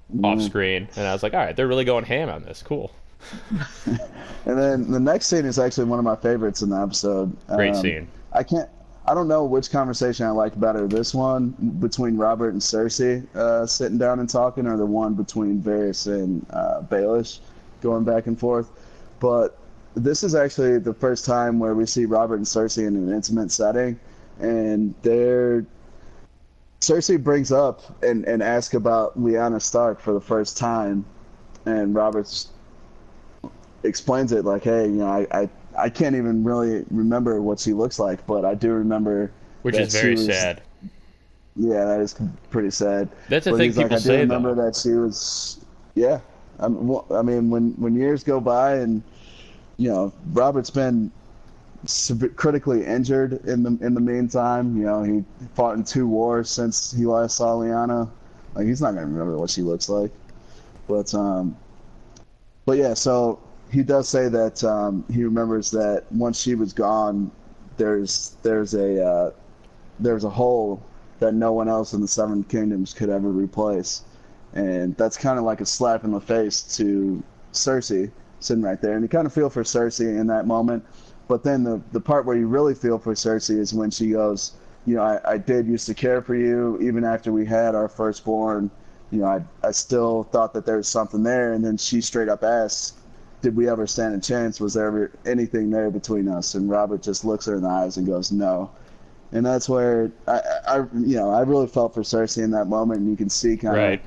Speaker 2: thing.
Speaker 1: off screen, and I was like, all right, they're really going ham on this. Cool. [LAUGHS]
Speaker 2: And then the next scene is actually one of my favorites in the episode.
Speaker 1: Great
Speaker 2: Um,
Speaker 1: scene.
Speaker 2: I can't. I don't know which conversation I liked better. This one between Robert and Cersei uh, sitting down and talking, or the one between Varys and uh, Baelish going back and forth. But this is actually the first time where we see Robert and Cersei in an intimate setting, and they're Cersei brings up and, and asks about Lyanna Stark for the first time, and Robert's explains it like, hey, you know, I, I, I can't even really remember what she looks like, but I do remember.
Speaker 1: Which is very
Speaker 2: was-
Speaker 1: sad.
Speaker 2: Yeah, that is pretty sad.
Speaker 1: That's the
Speaker 2: But
Speaker 1: thing
Speaker 2: he's like,
Speaker 1: people
Speaker 2: I do
Speaker 1: say,
Speaker 2: remember
Speaker 1: though.
Speaker 2: that she was, yeah. I mean, well, I mean, when when years go by and you know Robert's been critically injured in the in the meantime. You know, he fought in two wars since he last saw Lyanna. Like he's not gonna remember what she looks like. But um, but yeah, so he does say that um, he remembers that once she was gone, there's there's a uh, there's a hole that no one else in the Seven Kingdoms could ever replace, and that's kind of like a slap in the face to Cersei sitting right there, and you kind of feel for Cersei in that moment. But then the the part where you really feel for Cersei is when she goes, you know, I, I did used to care for you even after we had our firstborn. You know, I I still thought that there was something there, and then she straight up asks, did we ever stand a chance? Was there ever anything there between us? And Robert just looks her in the eyes and goes, no. And that's where I, I, you know, I really felt for Cersei in that moment, and you can see kind of
Speaker 1: Right.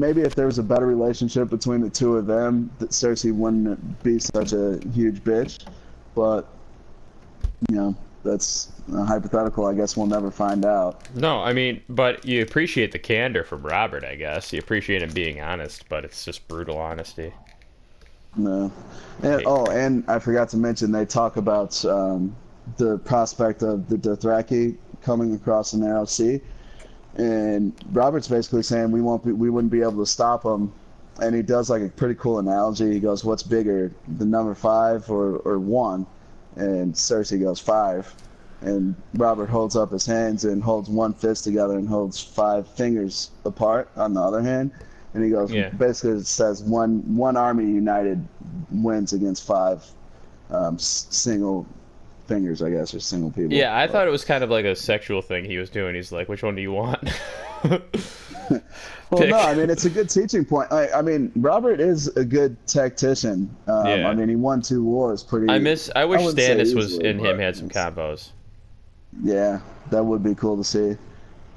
Speaker 2: Maybe if there was a better relationship between the two of them, that Cersei wouldn't be such a huge bitch. But you know, that's a hypothetical. I guess we'll never find out.
Speaker 1: No, I mean, but you appreciate the candor from Robert, I guess. You appreciate him being honest, but it's just brutal honesty.
Speaker 2: No. And, oh, and I forgot to mention they talk about um, the prospect of the Dothraki coming across the narrow sea, and Robert's basically saying we won't be, we wouldn't be able to stop them. And he does like a pretty cool analogy. He goes, "What's bigger, the number five or or one?" And Cersei goes five, and Robert holds up his hands and holds one fist together and holds five fingers apart on the other hand. And he goes,
Speaker 1: Yeah.
Speaker 2: basically it says one one army united wins against five um, single fingers, I guess, or single people.
Speaker 1: Yeah, I
Speaker 2: But-
Speaker 1: thought it was kind of like a sexual thing he was doing. He's like, which one do you want? [LAUGHS]
Speaker 2: Well,
Speaker 1: pick.
Speaker 2: no, I mean it's a good teaching point. I, I mean Robert is a good tactician. Um,
Speaker 1: Yeah.
Speaker 2: I mean he won two wars pretty.
Speaker 1: I miss. I wish
Speaker 2: wouldn't
Speaker 1: Stannis was in him had some combos.
Speaker 2: Yeah, that would be cool to see.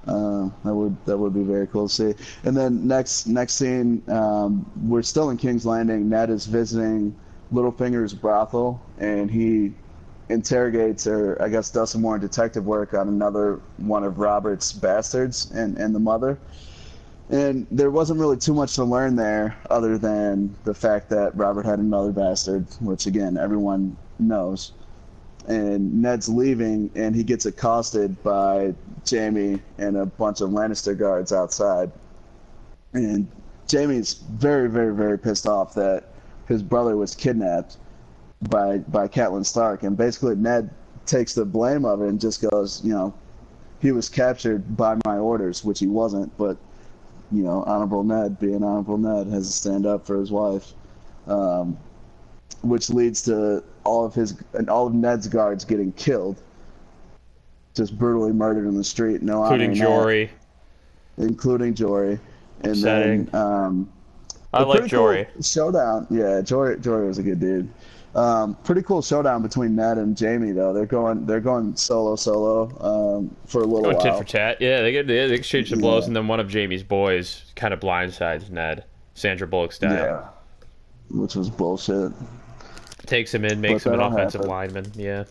Speaker 2: Uh, that would that would be very cool to see. And then next next scene, um, we're still in King's Landing. Ned is visiting Littlefinger's brothel, and he interrogates, or I guess does some more detective work on another one of Robert's bastards and and the mother. And there wasn't really too much to learn there, other than the fact that Robert had another bastard, which again everyone knows and Ned's leaving, and he gets accosted by Jaime and a bunch of Lannister guards outside. And Jaime's very, very, very pissed off that his brother was kidnapped by by Catelyn Stark, and basically Ned takes the blame of it and just goes, you know, he was captured by my orders, which he wasn't, but you know, honorable Ned, being honorable Ned, has to stand up for his wife. Um, which leads to all of his and all of Ned's guards getting killed, just brutally murdered in the street. No
Speaker 1: including Jory.
Speaker 2: including Jory, and
Speaker 1: Upsetting.
Speaker 2: then um,
Speaker 1: I like Jory.
Speaker 2: Cool showdown. Yeah, Jory. Jory was a good dude. Um, pretty cool showdown between Ned and Jaime though. They're going. They're going solo solo um, for a little
Speaker 1: Going tit
Speaker 2: while.
Speaker 1: for tat. Yeah, they get they exchange some blows,
Speaker 2: Yeah.
Speaker 1: and then one of Jaime's boys kind of blindsides Ned, Sandra Bullock style,
Speaker 2: Yeah, which was bullshit.
Speaker 1: takes him in, makes
Speaker 2: But
Speaker 1: him an offensive
Speaker 2: happen.
Speaker 1: lineman. Yeah.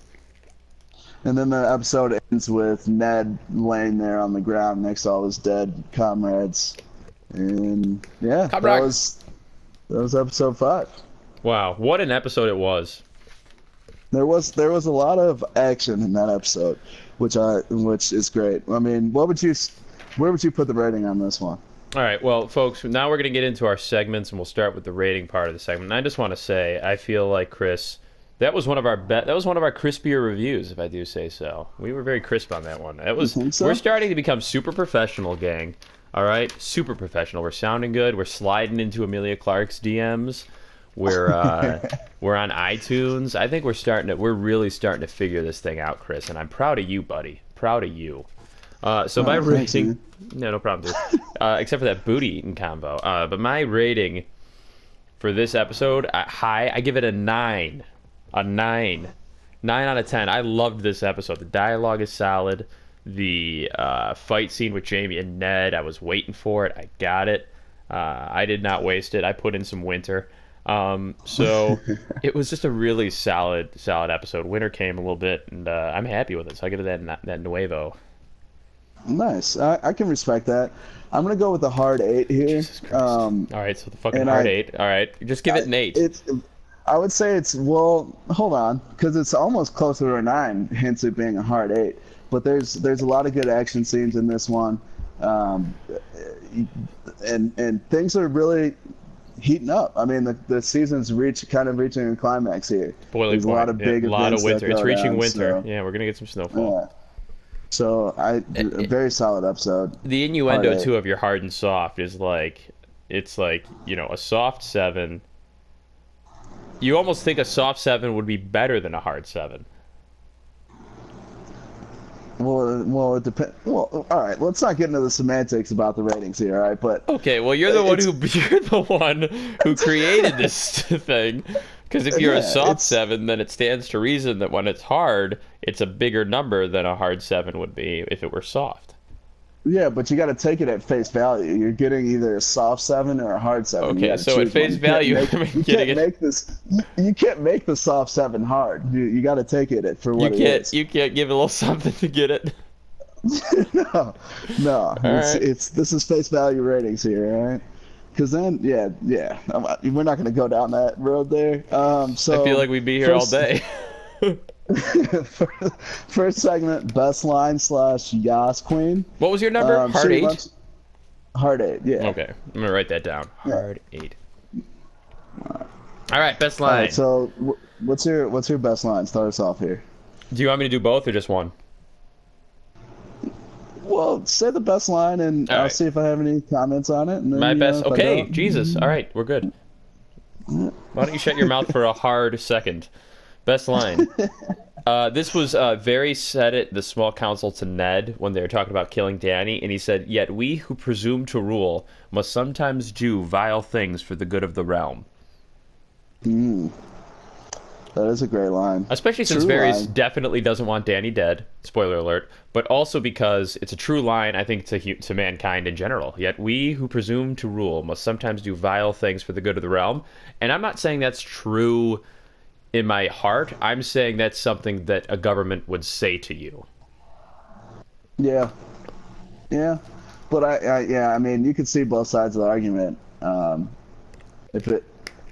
Speaker 2: And then the episode ends with Ned laying there on the ground next to all his dead comrades. And yeah,
Speaker 1: Comrade.
Speaker 2: that was that was episode five.
Speaker 1: Wow, what an episode it was.
Speaker 2: There was there was a lot of action in that episode, which I which is great. I mean, what would you where would you put the rating on this one?
Speaker 1: All right, well, folks, now we're going to get into our segments, and we'll start with the rating part of the segment. And I just want to say, I feel like Chris, that was one of our be- that was one of our crispier reviews, if I do say so. We were very crisp on that one. That was
Speaker 2: so?
Speaker 1: we're starting to become super professional, gang. All right, super professional. We're sounding good. We're sliding into Emilia Clarke's DMs. We're [LAUGHS] uh, we're on iTunes. I think we're starting to we're really starting to figure this thing out, Chris. And I'm proud of you, buddy. Proud of you. Uh, so my
Speaker 2: Oh, thanks,
Speaker 1: rating, no, no problem, dude. uh, except for that booty eating combo. Uh, but my rating for this episode, uh, high, I give it a nine, a nine, nine out of ten. I loved this episode. The dialogue is solid. The uh, fight scene with Jaime and Ned, I was waiting for it. I got it. Uh, I did not waste it. I put in some winter. Um, so [LAUGHS] it was just a really solid, solid episode. Winter came a little bit, and uh, I'm happy with it. So I give it that that nuevo.
Speaker 2: Nice, I, I can respect that. I'm gonna go with the hard eight here.
Speaker 1: Jesus Christ.
Speaker 2: Um,
Speaker 1: All right, so the fucking hard
Speaker 2: I-
Speaker 1: eight. All right, just give it an eight.
Speaker 2: It's, I would say it's well. Hold on, because it's almost closer to a nine, hence it being a hard eight. But there's there's a lot of good action scenes in this one, um, and and things are really heating up. I mean, the, the season's reach kind of reaching a climax here.
Speaker 1: Boiling
Speaker 2: there's a lot of big
Speaker 1: a lot of winter. It's reaching
Speaker 2: down,
Speaker 1: winter.
Speaker 2: so,
Speaker 1: Yeah, we're gonna get some snowfall.
Speaker 2: yeah. So I eh, a eh. very solid episode.
Speaker 1: The innuendo
Speaker 2: Hard
Speaker 1: too of your hard and soft is like it's like you know a soft seven. You almost think a soft seven would be better than a hard seven.
Speaker 2: Well, well, it depends. Well, all right. Let's not get into the semantics about the ratings here, all right? But
Speaker 1: Okay, well you're the one who [LAUGHS] you're the one who created this [LAUGHS] thing. Because if you're a soft seven, then it stands to reason that when it's hard, it's a bigger number than a hard seven would be if it were soft.
Speaker 2: Yeah, but you got to take it at face value. You're getting either a soft seven or a hard seven.
Speaker 1: Okay, so at
Speaker 2: one.
Speaker 1: face
Speaker 2: You can't
Speaker 1: value, [LAUGHS]
Speaker 2: make- you can't
Speaker 1: it-
Speaker 2: make this. You, you can't make the soft seven hard. You, you got to take it at- for
Speaker 1: You
Speaker 2: what it
Speaker 1: can't
Speaker 2: is.
Speaker 1: you can't give a little [LAUGHS] something to get it. [LAUGHS]
Speaker 2: no, no. It's,
Speaker 1: right.
Speaker 2: it's this is face value ratings here, right? Because then, yeah, yeah, I'm- we're not going to go down that road there. Um, so
Speaker 1: I feel like we'd be here all day. [LAUGHS]
Speaker 2: First segment, best line slash Yas Queen.
Speaker 1: what was your number?
Speaker 2: Um,
Speaker 1: hard eight.
Speaker 2: Lunch- Hard eight, yeah.
Speaker 1: Okay, I'm gonna write that down.
Speaker 2: Yeah.
Speaker 1: Hard eight. All right, best line.
Speaker 2: right, so wh- what's your what's your best line? Start us off here.
Speaker 1: do you want me to do both or just one?
Speaker 2: Well, say the best line, and
Speaker 1: All
Speaker 2: I'll
Speaker 1: right.
Speaker 2: see if I have any comments on it. And then,
Speaker 1: My
Speaker 2: you know,
Speaker 1: best. Okay, Jesus. All right, we're good. Why don't you shut your mouth for a hard second? Best line. [LAUGHS] Uh, this was uh, Varys said at the small council to Ned when they were talking about killing Danny, and he said, "Yet we who presume to rule must sometimes do vile things for the good of the realm."
Speaker 2: That is a great line.
Speaker 1: Especially since Varys
Speaker 2: line.
Speaker 1: definitely doesn't want Danny dead. Spoiler alert. But also because it's a true line, I think, to to mankind in general. Yet we who presume to rule must sometimes do vile things for the good of the realm. And I'm not saying that's true in my heart. I'm saying that's something that a government would say to you.
Speaker 2: Yeah, yeah, but I, I yeah, I mean, you can see both sides of the argument. Um, if it,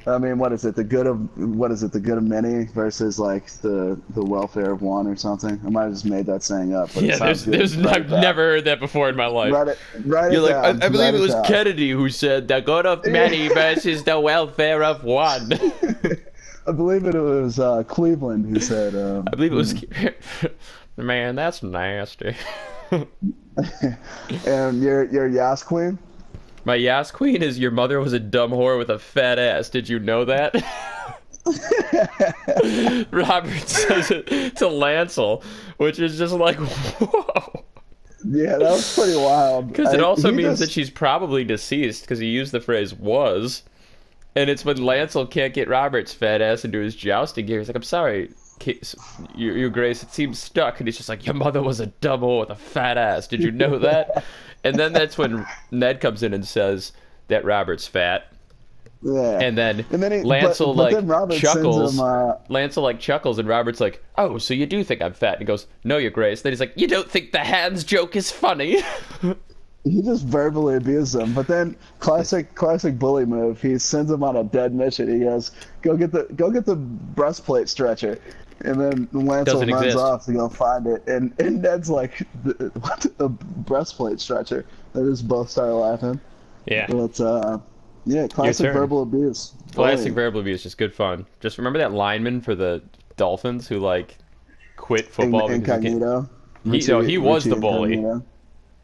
Speaker 2: I mean, what is it? The good of what is it? The good of many versus like the the welfare of one or something. I might have just made that saying up. But
Speaker 1: Yeah, there's, there's
Speaker 2: Write
Speaker 1: I've
Speaker 2: down.
Speaker 1: never heard that before in my life.
Speaker 2: Write it. Write
Speaker 1: You're
Speaker 2: it
Speaker 1: like, I,
Speaker 2: down.
Speaker 1: I believe
Speaker 2: Write
Speaker 1: it was
Speaker 2: down.
Speaker 1: Kennedy who said the good of many [LAUGHS] versus the welfare of one. [LAUGHS]
Speaker 2: I believe it was uh, Cleveland who said. Um,
Speaker 1: I believe it was. [LAUGHS] Man, that's nasty. [LAUGHS]
Speaker 2: and your your Yas Queen.
Speaker 1: My Yas Queen is your mother was a dumb whore with a fat ass. Did you know that? [LAUGHS] Robert says it to Lancel, which is just like, whoa.
Speaker 2: Yeah, that was pretty wild.
Speaker 1: Because it also means
Speaker 2: just-
Speaker 1: that she's probably deceased because he used the phrase was. And it's when Lancel can't get Robert's fat ass into his jousting gear. He's like, "I'm sorry, your, your Grace, it seems stuck." And he's just like, "Your mother was a double with a fat ass. Did you know [LAUGHS] that?" and then that's when Ned comes in and says that Robert's fat.
Speaker 2: Yeah.
Speaker 1: And then,
Speaker 2: And then he-
Speaker 1: Lancel
Speaker 2: but- but
Speaker 1: like
Speaker 2: then
Speaker 1: chuckles.
Speaker 2: him, uh,
Speaker 1: Lancel like chuckles, and Robert's like, "Oh, so you do think I'm fat?" And he goes, "No, Your Grace." Then he's like, "You don't think the hands joke is funny?" [LAUGHS]
Speaker 2: he just verbally abused him. But then classic classic bully move. He sends him on a dead mission. He goes, "Go get the go get the breastplate stretcher." And then Lancel
Speaker 1: Doesn't
Speaker 2: runs
Speaker 1: exist.
Speaker 2: off to go find it, and, and Ned's like, "The- "What? The breastplate stretcher?" They just both start laughing.
Speaker 1: yeah.
Speaker 2: But uh, yeah, classic verbal abuse.
Speaker 1: Classic
Speaker 2: Bullying.
Speaker 1: verbal abuse, just good fun. Just remember that lineman for the Dolphins who like quit
Speaker 2: In-
Speaker 1: football because he
Speaker 2: Incognito.
Speaker 1: He- no, he was
Speaker 2: Richie
Speaker 1: the bully.
Speaker 2: Incognito.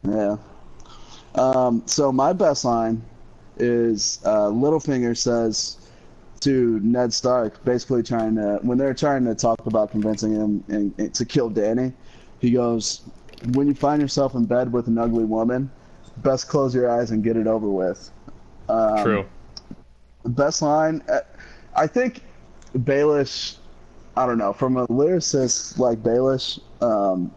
Speaker 2: Yeah. Um, so my best line is uh, Littlefinger says to Ned Stark, basically trying to when they're trying to talk about convincing him and, and to kill Danny, he goes, "When you find yourself in bed with an ugly woman, best close your eyes and get it over with." Um,
Speaker 1: True.
Speaker 2: best line uh, i think baelish i don't know from a lyricist like baelish um,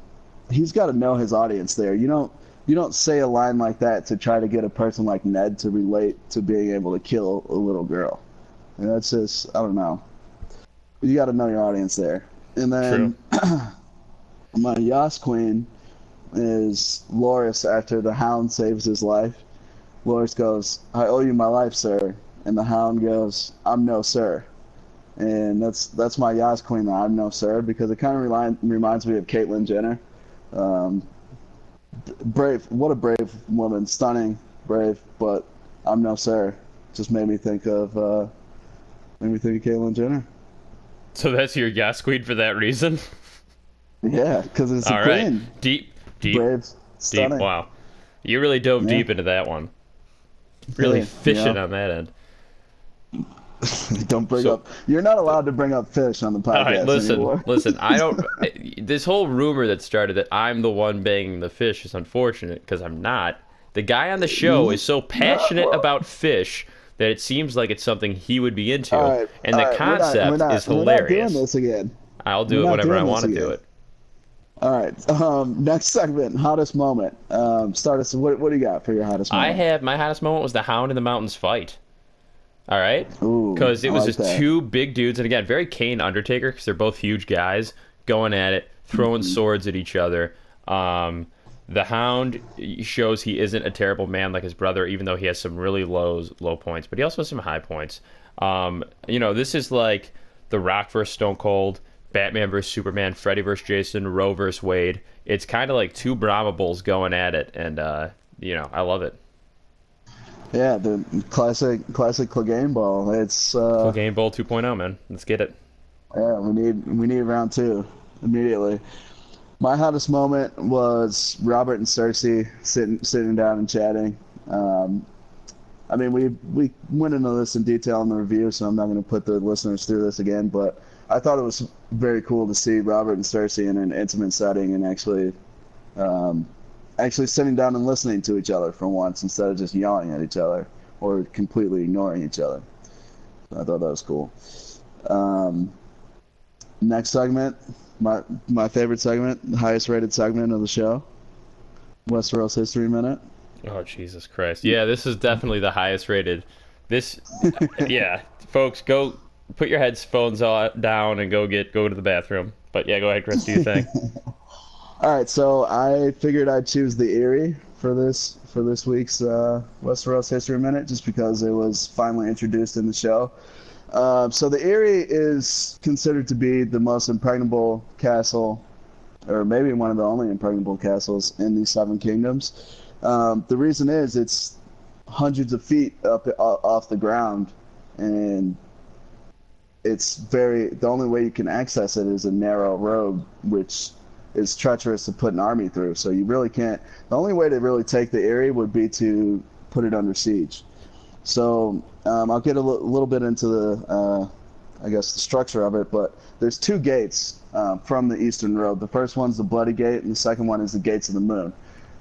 Speaker 2: he's got to know his audience there you don't you don't say a line like that to try to get a person like ned to relate to being able to kill a little girl and that's just i don't know you got to know your audience there and then [CLEARS THROAT] my yas queen is Loras after the hound saves his life Loras goes, I owe you my life, sir. And the hound goes, I'm no sir. And that's that's my Yas Queen, I'm no sir, because it kind of remind, reminds me of Caitlyn Jenner. Um, brave, what a brave woman, stunning, brave, but I'm no sir. Just made me think of uh, made me think of Caitlyn Jenner.
Speaker 1: So that's your gas queen for that reason.
Speaker 2: Yeah, because it's a
Speaker 1: All right.
Speaker 2: queen.
Speaker 1: Deep, deep,
Speaker 2: Brave,
Speaker 1: deep. Wow. You really dove
Speaker 2: Yeah.
Speaker 1: deep into that one. Really
Speaker 2: Yeah,
Speaker 1: fishing
Speaker 2: yeah.
Speaker 1: on that end. [LAUGHS]
Speaker 2: Don't bring
Speaker 1: So-
Speaker 2: up. You're not allowed to bring up fish on the podcast
Speaker 1: All right, listen,
Speaker 2: anymore. [LAUGHS]
Speaker 1: listen. I don't. This whole rumor that started that I'm the one banging the fish is unfortunate because I'm not. The guy on the show is so passionate about fish that it seems like it's something he would be into,
Speaker 2: right,
Speaker 1: and the
Speaker 2: right, we're not-
Speaker 1: concept
Speaker 2: we're not,
Speaker 1: is
Speaker 2: We're not
Speaker 1: hilarious.
Speaker 2: doing this again.
Speaker 1: I'll do
Speaker 2: we're
Speaker 1: it whenever I want to do it.
Speaker 2: All right. [LAUGHS] Um, next segment, hottest moment. Um, start us. What, what do you got for your hottest moment?
Speaker 1: I have my hottest moment was the Hound in the Mountains fight. All right, because it was
Speaker 2: like
Speaker 1: just
Speaker 2: that.
Speaker 1: two big dudes, and again, very Kane Undertaker because they're both huge guys going at it, throwing
Speaker 2: Mm-hmm.
Speaker 1: swords at each other. Um, the Hound shows he isn't a terrible man like his brother, even though he has some really lows, low points, but he also has some high points. Um, you know, this is like The Rock versus Stone Cold, Batman versus Superman, Freddy versus Jason, Roe versus Wade. It's kind of like two Brahma bulls going at it, and uh, you know, I love it.
Speaker 2: Yeah, the classic, classic Clegane Bowl. It's uh,
Speaker 1: Game Bowl 2.0, man. Let's get it.
Speaker 2: yeah. We need we need round two immediately. My hottest moment was Robert and Cersei sitting sitting down and chatting. Um, I mean, we we went into this in detail in the review, so I'm not going to put the listeners through this again. But I thought it was very cool to see Robert and Cersei in an intimate setting and actually, um, actually sitting down and listening to each other for once instead of just yelling at each other or completely ignoring each other. So I thought that was cool. Um, next segment, my my favorite segment, the highest rated segment of the show, Westeros History Minute.
Speaker 1: Oh Jesus Christ! Yeah, this is definitely the highest rated. This, [LAUGHS] yeah, folks, go put your headphones on, down and go get go to the bathroom. But yeah, go ahead, Chris. Do you think? [LAUGHS]
Speaker 2: All right, so I figured I'd choose the Eyrie for this for this week's uh, Westeros History Minute, just because it was finally introduced in the show. Uh, so the Eyrie is considered to be the most impregnable castle, or maybe one of the only impregnable castles in the Seven Kingdoms. Um, the reason is it's hundreds of feet up off the ground, and it's very. The only way you can access it is a narrow road, which is treacherous to put an army through. So you really can't. The only way to really take the Eyrie would be to put it under siege. So um, I'll get a little bit into the, uh, I guess, the structure of it. But there's two gates uh, from the Eastern Road. The first one's the Bloody Gate, and the second one is the Gates of the Moon.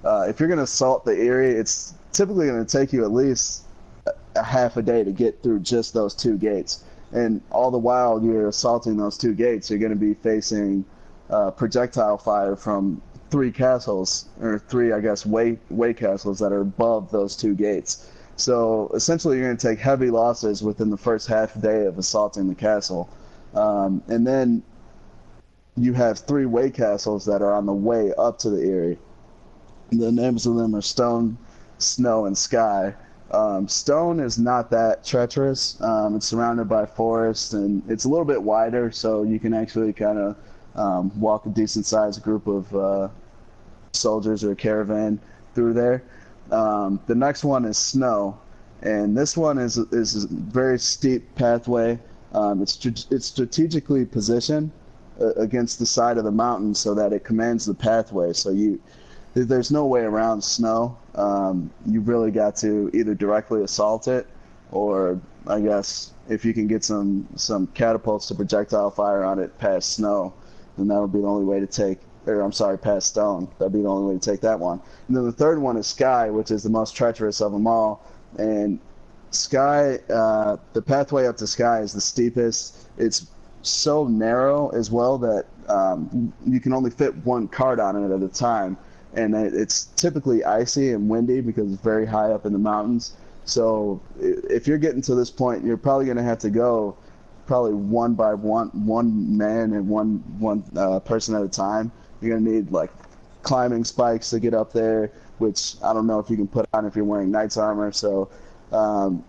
Speaker 2: Uh, if you're going to assault the Eyrie, it's typically going to take you at least a half a day to get through just those two gates. And all the while you're assaulting those two gates, you're going to be facing uh, projectile fire from three castles or three, I guess, way way castles that are above those two gates. So essentially, you're going to take heavy losses within the first half day of assaulting the castle, um, and then you have three way castles that are on the way up to the Eyrie. The names of them are Stone, Snow, and Sky. Um, Stone is not that treacherous. Um, it's surrounded by forest and it's a little bit wider, so you can actually kind of um, walk a decent sized group of uh, soldiers or a caravan through there. Um, the next one is Snow, and this one is is a very steep pathway. Um, it's it's strategically positioned uh, against the side of the mountain so that it commands the pathway. So you there's no way around snow. Um, you really got to either directly assault it, or I guess if you can get some some catapults to projectile fire on it past snow, then that would be the only way to take. Or I'm sorry, past stone. That'd be the only way to take that one. And then the third one is sky, which is the most treacherous of them all. And sky, uh, the pathway up to sky is the steepest. It's so narrow as well that um, you can only fit one cart on it at a time and it's typically icy and windy because it's very high up in the mountains. So if you're getting to this point, you're probably going to have to go probably one by one, one man and one one uh, person at a time. You're going to need like climbing spikes to get up there, which I don't know if you can put on if you're wearing knight's armor. So um,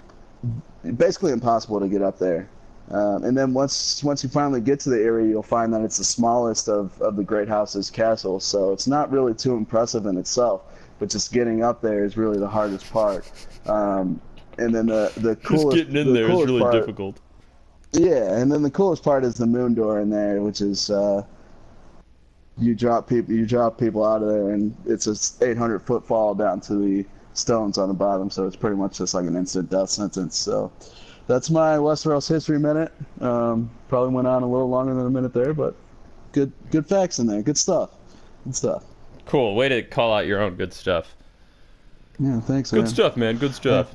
Speaker 2: basically impossible to get up there. Um, and then once once you finally get to the Eyrie, you'll find that it's the smallest of, of the Great House's castles. So it's not really too impressive in itself, but just getting up there is really the hardest part. Um, and then the the coolest
Speaker 1: just getting in
Speaker 2: the
Speaker 1: there is really
Speaker 2: part,
Speaker 1: difficult.
Speaker 2: Yeah, and then the coolest part is the moon door in there, which is uh, you drop people you drop people out of there, and it's a 800 foot fall down to the stones on the bottom. So it's pretty much just like an instant death sentence. So that's my Westeros history minute. Um, probably went on a little longer than a minute there, but good good facts in there. Good stuff. Good stuff.
Speaker 1: Cool. Way to call out your own good stuff.
Speaker 2: Yeah, thanks.
Speaker 1: Good
Speaker 2: man.
Speaker 1: stuff, man. Good stuff.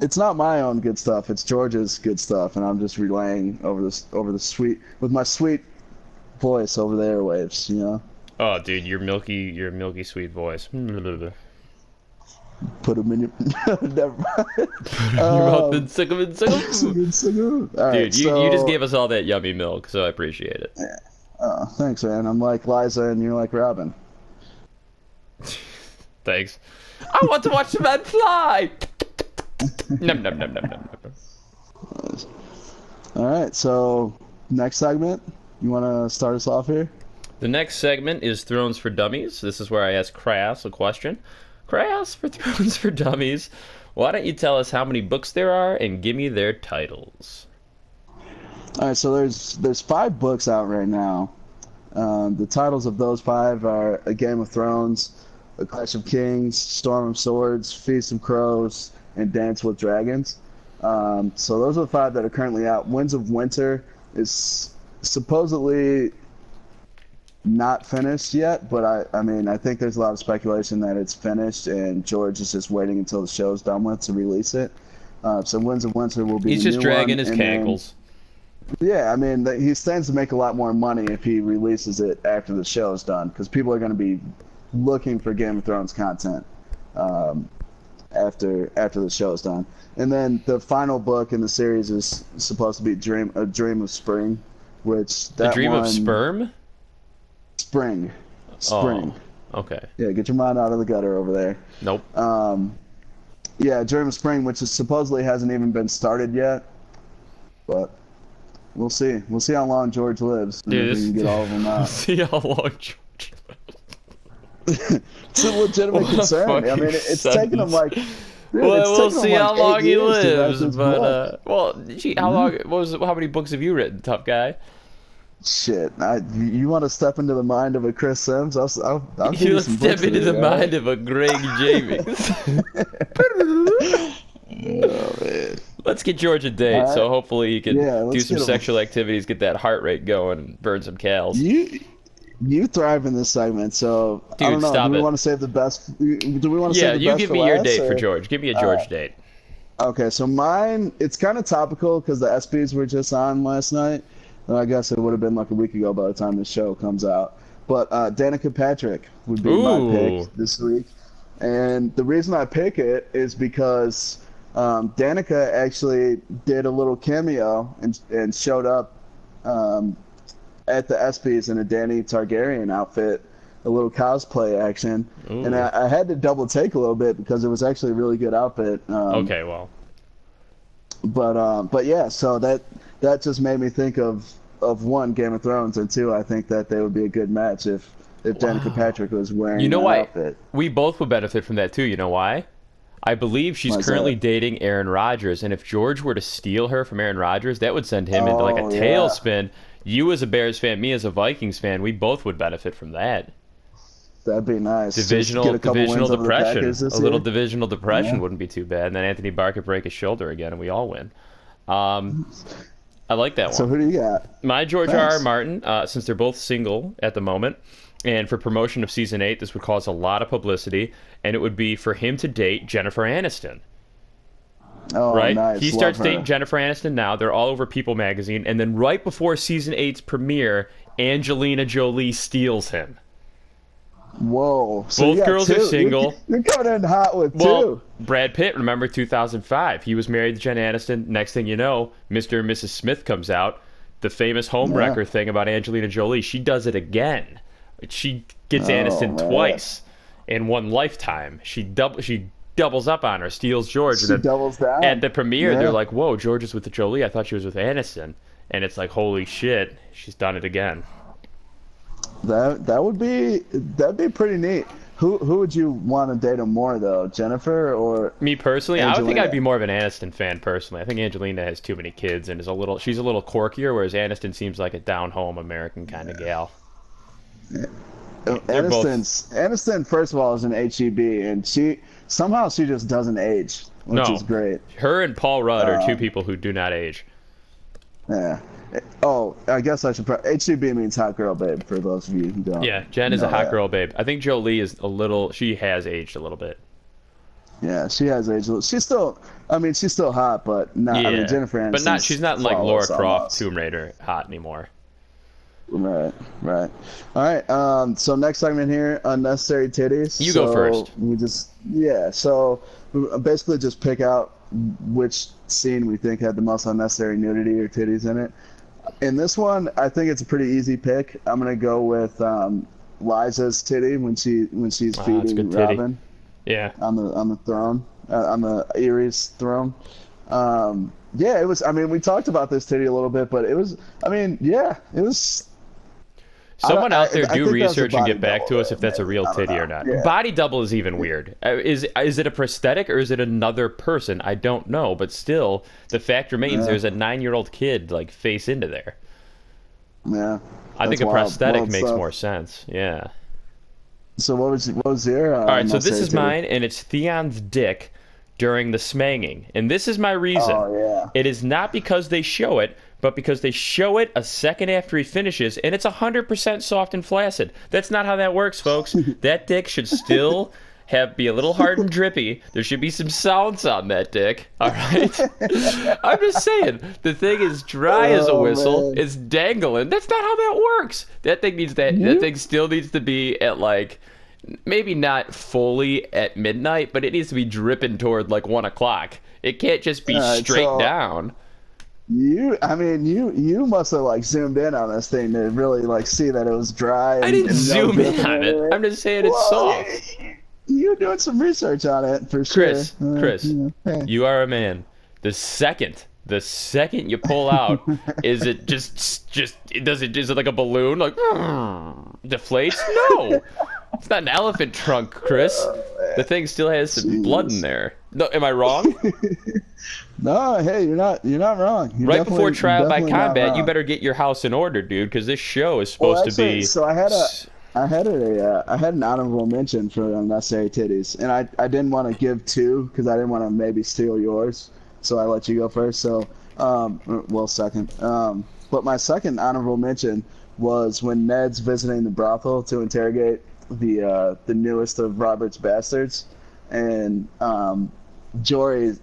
Speaker 2: It's not my own good stuff. It's George's good stuff, and I'm just relaying over this over the sweet with my sweet voice over the airwaves. You know.
Speaker 1: Oh, dude, your milky, your milky sweet voice. [LAUGHS]
Speaker 2: Put them in your. [LAUGHS] Never mind.
Speaker 1: your mouth and sick 'em and sick 'em. [LAUGHS]
Speaker 2: Sick sick right,
Speaker 1: Dude, you, you just gave us all that yummy milk, so I appreciate it.
Speaker 2: Oh, thanks, man. I'm like Lysa, and you're like Robin.
Speaker 1: Thanks. I want to watch the man fly. Num, num, num, num, num, num.
Speaker 2: All right, so next segment. You want to start us off here?
Speaker 1: The next segment is Thrones for Dummies. This is where I ask Crass a question. Crass for [LAUGHS] Thrones for Dummies. Why don't you tell us how many books there are and give me their titles?
Speaker 2: All right, so there's there's five books out right now. Um, the titles of those five are A Game of Thrones, A Clash of Kings, Storm of Swords, Feast of Crows, and Dance with Dragons. Um, so those are the five that are currently out. Winds of Winter is supposedly not finished yet, but I, I mean, I think there's a lot of speculation that it's finished, and George is just waiting until the show's done with to release it. Uh, so Winds of Winter will be
Speaker 1: He's just dragging his cankles.
Speaker 2: yeah, I mean, th- he stands to make a lot more money if he releases it after the show's done, because people are going to be looking for Game of Thrones content um, after after the show is done. And then the final book in the series is supposed to be Dream A Dream of Spring, which
Speaker 1: The
Speaker 2: that
Speaker 1: Dream
Speaker 2: one,
Speaker 1: of Sperm?
Speaker 2: Spring, spring.
Speaker 1: Oh, okay.
Speaker 2: Yeah, get your mind out of the gutter over there.
Speaker 1: Nope.
Speaker 2: Um, yeah, Dream of Spring, which is supposedly hasn't even been started yet, but we'll see. We'll see how long George lives.
Speaker 1: Dude,
Speaker 2: if we can get all of them [LAUGHS] out.
Speaker 1: See how long George.
Speaker 2: It's a legitimate
Speaker 1: What
Speaker 2: concern. I mean, it's taking him like.
Speaker 1: sentence.
Speaker 2: Dude,
Speaker 1: well, we'll see
Speaker 2: like
Speaker 1: how long he
Speaker 2: years to write
Speaker 1: lives. But uh, well, gee, how long? What was? How many books have you written, tough guy?
Speaker 2: Shit, I, you want to step into the mind of a Chris Simms? I'll, I'll, I'll give
Speaker 1: You
Speaker 2: some
Speaker 1: step into the
Speaker 2: right?
Speaker 1: mind of a Greg Jamings. [LAUGHS]
Speaker 2: Oh, [LAUGHS] man.
Speaker 1: Let's get George a date,
Speaker 2: Alright.
Speaker 1: so hopefully he can
Speaker 2: Yeah,
Speaker 1: do some sexual activities, get that heart rate going, and burn some cals.
Speaker 2: You you thrive in this segment, so I
Speaker 1: Dude,
Speaker 2: don't know.
Speaker 1: stop
Speaker 2: do we
Speaker 1: it.
Speaker 2: want to save the best? Do we want to
Speaker 1: yeah,
Speaker 2: save the best?
Speaker 1: Yeah,
Speaker 2: you give
Speaker 1: me your
Speaker 2: last,
Speaker 1: date for George. Give me a George
Speaker 2: Alright.
Speaker 1: date.
Speaker 2: Okay, so mine it's kind of topical because the ESPYS were just on last night. And I guess it would have been like a week ago by the time the show comes out. But uh, Danica Patrick would be
Speaker 1: Ooh.
Speaker 2: my pick this week, and the reason I pick it is because um, Danica actually did a little cameo and and showed up um, at the ESPYS in a Danny Targaryen outfit, a little cosplay action,
Speaker 1: Ooh.
Speaker 2: and I, I had to double take a little bit because it was actually a really good outfit. Um,
Speaker 1: Okay, well,
Speaker 2: but um, but yeah, so that that just made me think of of one Game of Thrones, and two, I think that they would be a good match if if Danica Patrick was wearing
Speaker 1: you know what?
Speaker 2: outfit.
Speaker 1: We both would benefit from that too. You know why? I believe she's currently
Speaker 2: that?
Speaker 1: dating Aaron Rodgers, and if George were to steal her from Aaron Rodgers, that would send him into like a
Speaker 2: tailspin yeah.
Speaker 1: You as a Bears fan, me as a Vikings fan, we both would benefit from that.
Speaker 2: That'd be nice.
Speaker 1: Divisional
Speaker 2: a
Speaker 1: divisional
Speaker 2: wins over the
Speaker 1: depression. A little
Speaker 2: year.
Speaker 1: divisional depression
Speaker 2: Yeah.
Speaker 1: wouldn't be too bad. And then Anthony Barr could break his shoulder again, and we all win. Um, I like that one.
Speaker 2: So who do you got?
Speaker 1: My George R. R. Martin, uh, since they're both single at the moment, and for promotion of season eight, this would cause a lot of publicity, and it would be for him to date Jennifer Aniston.
Speaker 2: Oh,
Speaker 1: right?
Speaker 2: nice.
Speaker 1: He
Speaker 2: Love
Speaker 1: starts
Speaker 2: her.
Speaker 1: dating Jennifer Aniston now. They're all over People magazine, and then right before season eight's premiere, Angelina Jolie steals him.
Speaker 2: Whoa. So
Speaker 1: Both girls are single. [LAUGHS]
Speaker 2: You're, coming in hot with
Speaker 1: Well,
Speaker 2: two.
Speaker 1: Brad Pitt, remember 2005? He was married to Jen Aniston. Next thing you know, Mr. and Mrs. Smith comes out. The famous homewrecker thing about Angelina Jolie. She does it again. She gets
Speaker 2: Oh,
Speaker 1: Aniston
Speaker 2: man.
Speaker 1: twice in one lifetime. She double she doubles up on her, steals George,
Speaker 2: She
Speaker 1: and then
Speaker 2: doubles down.
Speaker 1: at the premiere
Speaker 2: Yeah.
Speaker 1: they're like, "Whoa, George is with the Jolie. I thought she was with Aniston." And it's like, "Holy shit, she's done it again."
Speaker 2: That that would be that'd be pretty neat. Who who would you want to date him more though, Jennifer or?
Speaker 1: Me personally, I would think I'd be more of an Aniston fan personally. I think Angelina has too many kids and is a little she's a little quirkier, whereas Aniston seems like a down home American kind of gal. They're both-
Speaker 2: Aniston first of all is an HEB, and she somehow she just doesn't age, which
Speaker 1: No.
Speaker 2: is great.
Speaker 1: Her and Paul Rudd are two
Speaker 2: Um,
Speaker 1: people who do not age.
Speaker 2: Yeah. Oh, I guess I should. Pro- HEB means hot girl babe for those of you who don't.
Speaker 1: Yeah, Jen is a hot
Speaker 2: that.
Speaker 1: girl babe. I think Jolie is a little she has aged a little bit.
Speaker 2: Yeah, she has aged. a little- She's still. I mean, she's still hot, but not.
Speaker 1: Yeah.
Speaker 2: I mean, Jennifer Aniston.
Speaker 1: but not she's not like Lara Croft,
Speaker 2: almost.
Speaker 1: Tomb Raider hot anymore.
Speaker 2: Right, right. All right. Um. So next segment here, unnecessary titties.
Speaker 1: You go first.
Speaker 2: We just yeah. So basically just pick out which scene we think had the most unnecessary nudity or titties in it. In this one, I think it's a pretty easy pick. I'm gonna go with um, Lysa's titty when she when she's
Speaker 1: Ah,
Speaker 2: feeding
Speaker 1: titty.
Speaker 2: Robin
Speaker 1: Yeah.
Speaker 2: on the on the throne uh, on the Eyrie's throne. Um, yeah, it was. I mean, we talked about this titty a little bit, but it was. I mean, yeah, it was. I
Speaker 1: Someone out there
Speaker 2: I- I
Speaker 1: do
Speaker 2: a
Speaker 1: research and get back to us if that's a real titty
Speaker 2: know.
Speaker 1: or not.
Speaker 2: Yeah.
Speaker 1: Body double is even weird. Uh, Is is it a prosthetic or is it another person? I don't know, but still, the fact remains
Speaker 2: Yeah.
Speaker 1: there's a nine year old kid like face into there.
Speaker 2: Yeah.
Speaker 1: I think a
Speaker 2: wild.
Speaker 1: prosthetic
Speaker 2: Wild
Speaker 1: makes
Speaker 2: stuff.
Speaker 1: more sense. Yeah.
Speaker 2: So what was what was your? Uh,
Speaker 1: All right, so this is
Speaker 2: titty?
Speaker 1: mine, and it's Theon's dick during the smanging, and this is my reason.
Speaker 2: Oh yeah.
Speaker 1: It is not because they show it, but because they show it a second after he finishes, and it's 100% soft and flaccid. That's not how that works, folks. [LAUGHS] that dick should still have be a little hard and drippy. There should be some sounds on that dick. All right. [LAUGHS] I'm just saying, the thing is dry as a
Speaker 2: Oh,
Speaker 1: whistle.
Speaker 2: man.
Speaker 1: It's dangling. That's not how that works. That thing needs that. That mm-hmm. thing still needs to be at like. Maybe not fully at midnight, but it needs to be dripping toward like one o'clock. It can't just be uh,
Speaker 2: All right,
Speaker 1: straight
Speaker 2: so-
Speaker 1: down.
Speaker 2: You, I mean, you you must have like zoomed in on this thing to really like see that it was dry. And,
Speaker 1: I didn't zoom in on it.
Speaker 2: everywhere.
Speaker 1: I'm just saying it's
Speaker 2: Well,
Speaker 1: soft.
Speaker 2: You're doing some research on it for sure.
Speaker 1: Chris,
Speaker 2: Uh,
Speaker 1: Chris,
Speaker 2: you know, hey.
Speaker 1: you are a man. The second, the second you pull out, is it [LAUGHS] just, just, does it, is it like a balloon, like deflates? No, it's not an elephant trunk, Chris. The thing still has some blood in there. No, am I wrong? [LAUGHS]
Speaker 2: No, hey, you're not you're not wrong. You're
Speaker 1: right before trial by combat, you better get your house in order, dude, because this show is
Speaker 2: Well,
Speaker 1: supposed
Speaker 2: actually,
Speaker 1: to be.
Speaker 2: So I had a I had a uh, I had an honorable mention for unnecessary titties, and I I didn't want to give two because I didn't want to maybe steal yours, so I let you go first. So um, well, second. Um, but my second honorable mention was when Ned's visiting the brothel to interrogate the uh, the newest of Robert's bastards, and um, Jory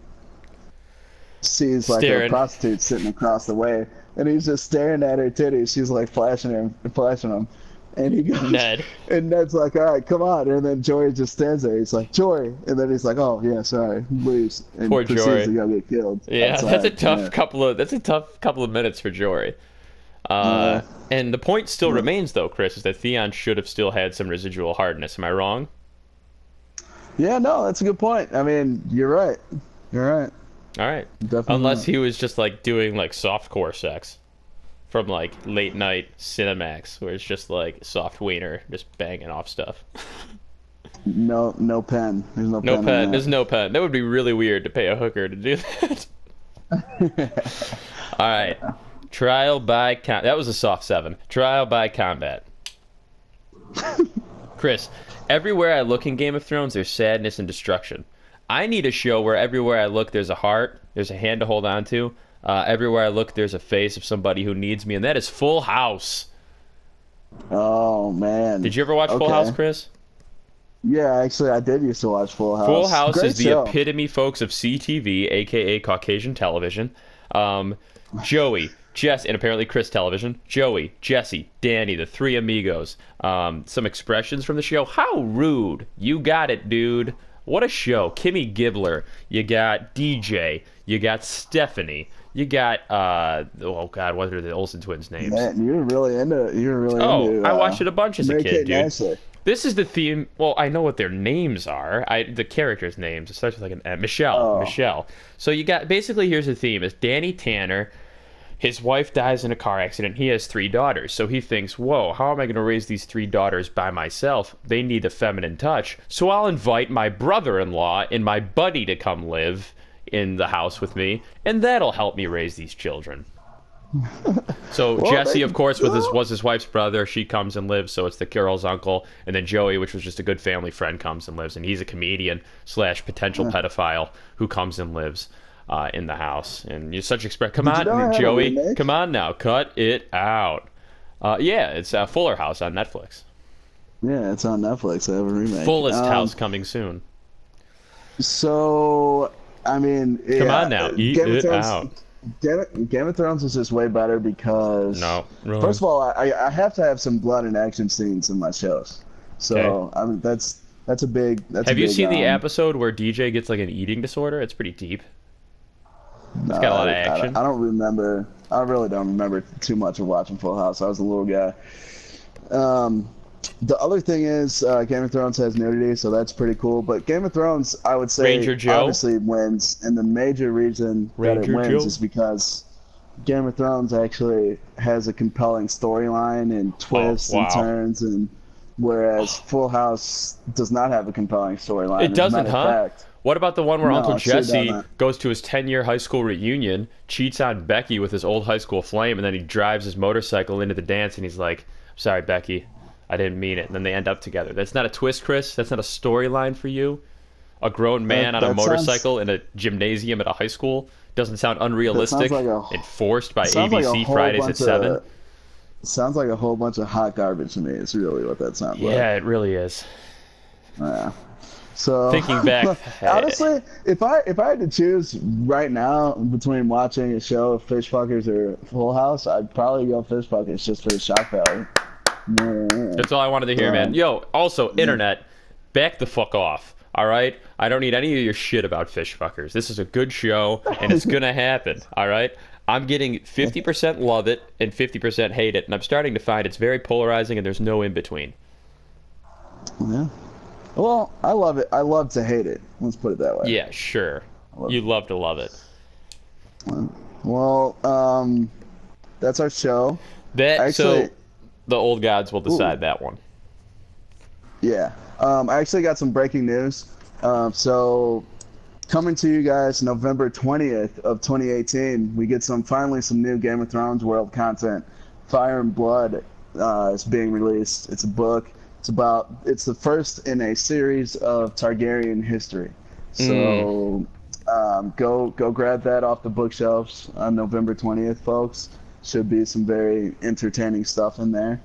Speaker 2: sees like
Speaker 1: Staring.
Speaker 2: a prostitute sitting across the way, and he's just staring at her titties. She's like flashing him, flashing him, and he goes,
Speaker 1: Ned. [LAUGHS]
Speaker 2: and Ned's like, "All right, come on," and then Jory just stands there. He's like, "Jory," and then he's like, "Oh yeah, sorry," leaves and
Speaker 1: Poor
Speaker 2: proceeds
Speaker 1: Jory.
Speaker 2: to go get killed.
Speaker 1: Yeah,
Speaker 2: outside.
Speaker 1: that's a tough
Speaker 2: Yeah.
Speaker 1: couple of that's a tough couple of minutes for Jory. Uh, and the point still remains, though, Chris, is that Theon should have still had some residual hardness. Am I wrong?
Speaker 2: Yeah, no, that's a good point. I mean, you're right. You're right.
Speaker 1: All right.
Speaker 2: Definitely.
Speaker 1: Unless
Speaker 2: not.
Speaker 1: he was just like doing like softcore sex from like late night Cinemax, where it's just like soft wiener just banging off stuff. [LAUGHS]
Speaker 2: no, no pen. There's no,
Speaker 1: No
Speaker 2: pen.
Speaker 1: pen. There's no pen. That would be really weird to pay a hooker to do [LAUGHS] that. [LAUGHS] All right. Trial by com- that was a soft seven. Trial by combat. Chris, everywhere I look in Game of Thrones, there's sadness and destruction. I need a show where everywhere I look, there's a heart, there's a hand to hold on to. Uh, everywhere I look, there's a face of somebody who needs me, and that is Full House.
Speaker 2: Oh man.
Speaker 1: Did you ever watch Full House, Chris?
Speaker 2: Yeah, actually, I did used to watch Full House.
Speaker 1: Full House
Speaker 2: Great
Speaker 1: is the
Speaker 2: show.
Speaker 1: epitome, folks, of CTV, aka Caucasian television. Um, Joey, Jess, and apparently Chris television. Joey, Jesse, Danny, the three amigos. Um, some expressions from the show. How rude! You got it, dude. What a show. Kimmy Gibbler. You got DJ. You got Stephanie. You got uh oh god, what are the Olsen twins' names?
Speaker 2: Man, you're really into. You were really
Speaker 1: Oh,
Speaker 2: into.
Speaker 1: I
Speaker 2: uh,
Speaker 1: watched it a bunch as a kid,
Speaker 2: Kate
Speaker 1: dude. This is the theme. Well, I know what their names are. I the characters' names. It starts with like an M. Michelle.
Speaker 2: Oh.
Speaker 1: Michelle. So you got basically here's the theme: is Danny Tanner. His wife dies in a car accident. He has three daughters. So he thinks, whoa, how am I going to raise these three daughters by myself? They need a feminine touch. So I'll invite my brother in law and my buddy to come live in the house with me, and that'll help me raise these children. So [LAUGHS]
Speaker 2: Well,
Speaker 1: Jesse, of course, with his was his wife's brother. She comes and lives, so it's the girl's uncle, and then Joey, which was just a good family friend, comes and lives, and he's a comedian slash potential pedophile who comes and lives uh, in the house. And you're such express. Come
Speaker 2: Did
Speaker 1: on,
Speaker 2: know I had a
Speaker 1: Joey, come on now, cut it out. Uh, yeah, it's uh, Fuller House on Netflix.
Speaker 2: Yeah, it's on Netflix. I have a remake.
Speaker 1: Fullest
Speaker 2: Um,
Speaker 1: House coming soon.
Speaker 2: So, I mean,
Speaker 1: Come
Speaker 2: yeah,
Speaker 1: on now, eat
Speaker 2: Game
Speaker 1: it
Speaker 2: Thrones,
Speaker 1: out.
Speaker 2: Game of, Thrones is just way better because
Speaker 1: No, wrong.
Speaker 2: First of all, I, I have to have some blood and action scenes in my shows. So
Speaker 1: Okay.
Speaker 2: I mean, that's that's a big. That's
Speaker 1: Have
Speaker 2: a
Speaker 1: you
Speaker 2: big,
Speaker 1: seen the
Speaker 2: um,
Speaker 1: episode where DJ gets like an eating disorder? It's pretty deep.
Speaker 2: No,
Speaker 1: got a lot of
Speaker 2: I- I don't-
Speaker 1: action.
Speaker 2: I, don't remember. I really don't remember too much of watching Full House. I was a little guy. Um, the other thing is uh, Game of Thrones has nudity, so that's pretty cool. But Game of Thrones, I would say,
Speaker 1: Ranger Joe?
Speaker 2: obviously wins, and the major reason that it wins
Speaker 1: Joe?
Speaker 2: is because Game of Thrones actually has a compelling storyline and twists
Speaker 1: Oh, wow.
Speaker 2: and turns, and whereas Full House does not have a compelling storyline.
Speaker 1: It doesn't, huh?
Speaker 2: fact,
Speaker 1: What about the one where
Speaker 2: No,
Speaker 1: Uncle Jesse goes to his 10 year high school reunion, cheats on Becky with his old high school flame, and then he drives his motorcycle into the dance and he's like, Sorry, Becky, I didn't mean it. And then they end up together. That's not a twist, Chris. That's not a storyline for you. A grown man
Speaker 2: That-
Speaker 1: on a
Speaker 2: that sounds-
Speaker 1: motorcycle in a gymnasium at a high school doesn't sound unrealistic
Speaker 2: like a-
Speaker 1: and forced by
Speaker 2: sounds like
Speaker 1: Fridays at
Speaker 2: bunch
Speaker 1: 7.
Speaker 2: Of, sounds like a whole bunch of hot garbage to me. It's really what that sounds like.
Speaker 1: Yeah, it really is.
Speaker 2: Yeah. So
Speaker 1: Thinking back, [LAUGHS]
Speaker 2: honestly, if I if I had to choose right now between watching a show of Fish Fuckers or Full House, I'd probably go Fish Fuckers just for the shock value.
Speaker 1: That's all I wanted to hear, man. Yo, also, internet, back the fuck off. All right? I don't need any of your shit about fish fuckers. This is a good show, and it's gonna [LAUGHS] happen. All right? I'm getting 50% love it and 50% hate it, and I'm starting to find it's very polarizing, and there's no in between.
Speaker 2: yeah. Well, I love it. I love to hate it. Let's put it that way.
Speaker 1: Yeah, sure. You love to love it.
Speaker 2: Well, um, that's our show.
Speaker 1: That
Speaker 2: Actually-
Speaker 1: so the old gods will decide that one.
Speaker 2: Yeah. Um, I actually got some breaking news. Um, so, coming to you guys November 20th of 2018, we get some finally some new Game of Thrones world content. Fire and Blood uh, is being released. It's a book. It's about. It's the first in a series of Targaryen history. So, um, go go grab that off the bookshelves on November 20th, folks. Should be some very entertaining stuff in there.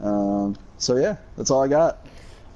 Speaker 2: Um, so yeah, that's all I got.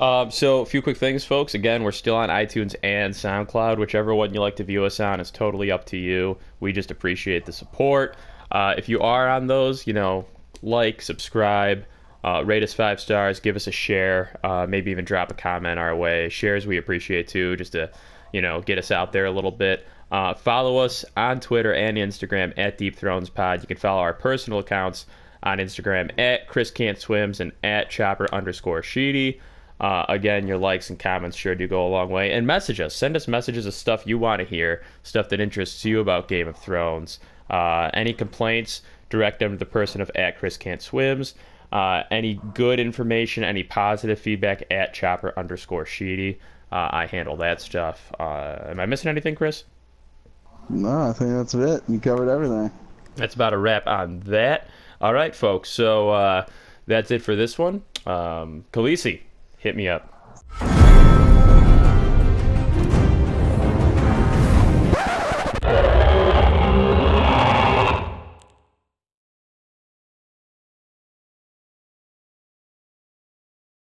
Speaker 1: Um, so, a few quick things, folks. Again, we're still on iTunes and SoundCloud. Whichever one you like to view us on is totally up to you. We just appreciate the support. Uh, if you are on those, you know, like, subscribe, uh, rate us five stars, give us a share, uh, maybe even drop a comment our way. Shares we appreciate too, just to, you know, get us out there a little bit. Uh, follow us on Twitter and Instagram at Deep Thrones Pod. You can follow our personal accounts on Instagram at Chris Can't Swims and at Chopper underscore Sheedy. Uh, again, your likes and comments sure do go a long way. And message us. Send us messages of stuff you want to hear, stuff that interests you about Game of Thrones. Uh, any complaints, direct them to the person of at Chris Can't Swims. Uh, any good information, any positive feedback at Chopper underscore Sheedy. Uh, I handle that stuff. Uh, am I missing anything, Chris?
Speaker 2: No, I think that's it. You covered everything.
Speaker 1: That's about a wrap on that. All right, folks. So uh, that's it for this one. Um, Khaleesi, hit me up.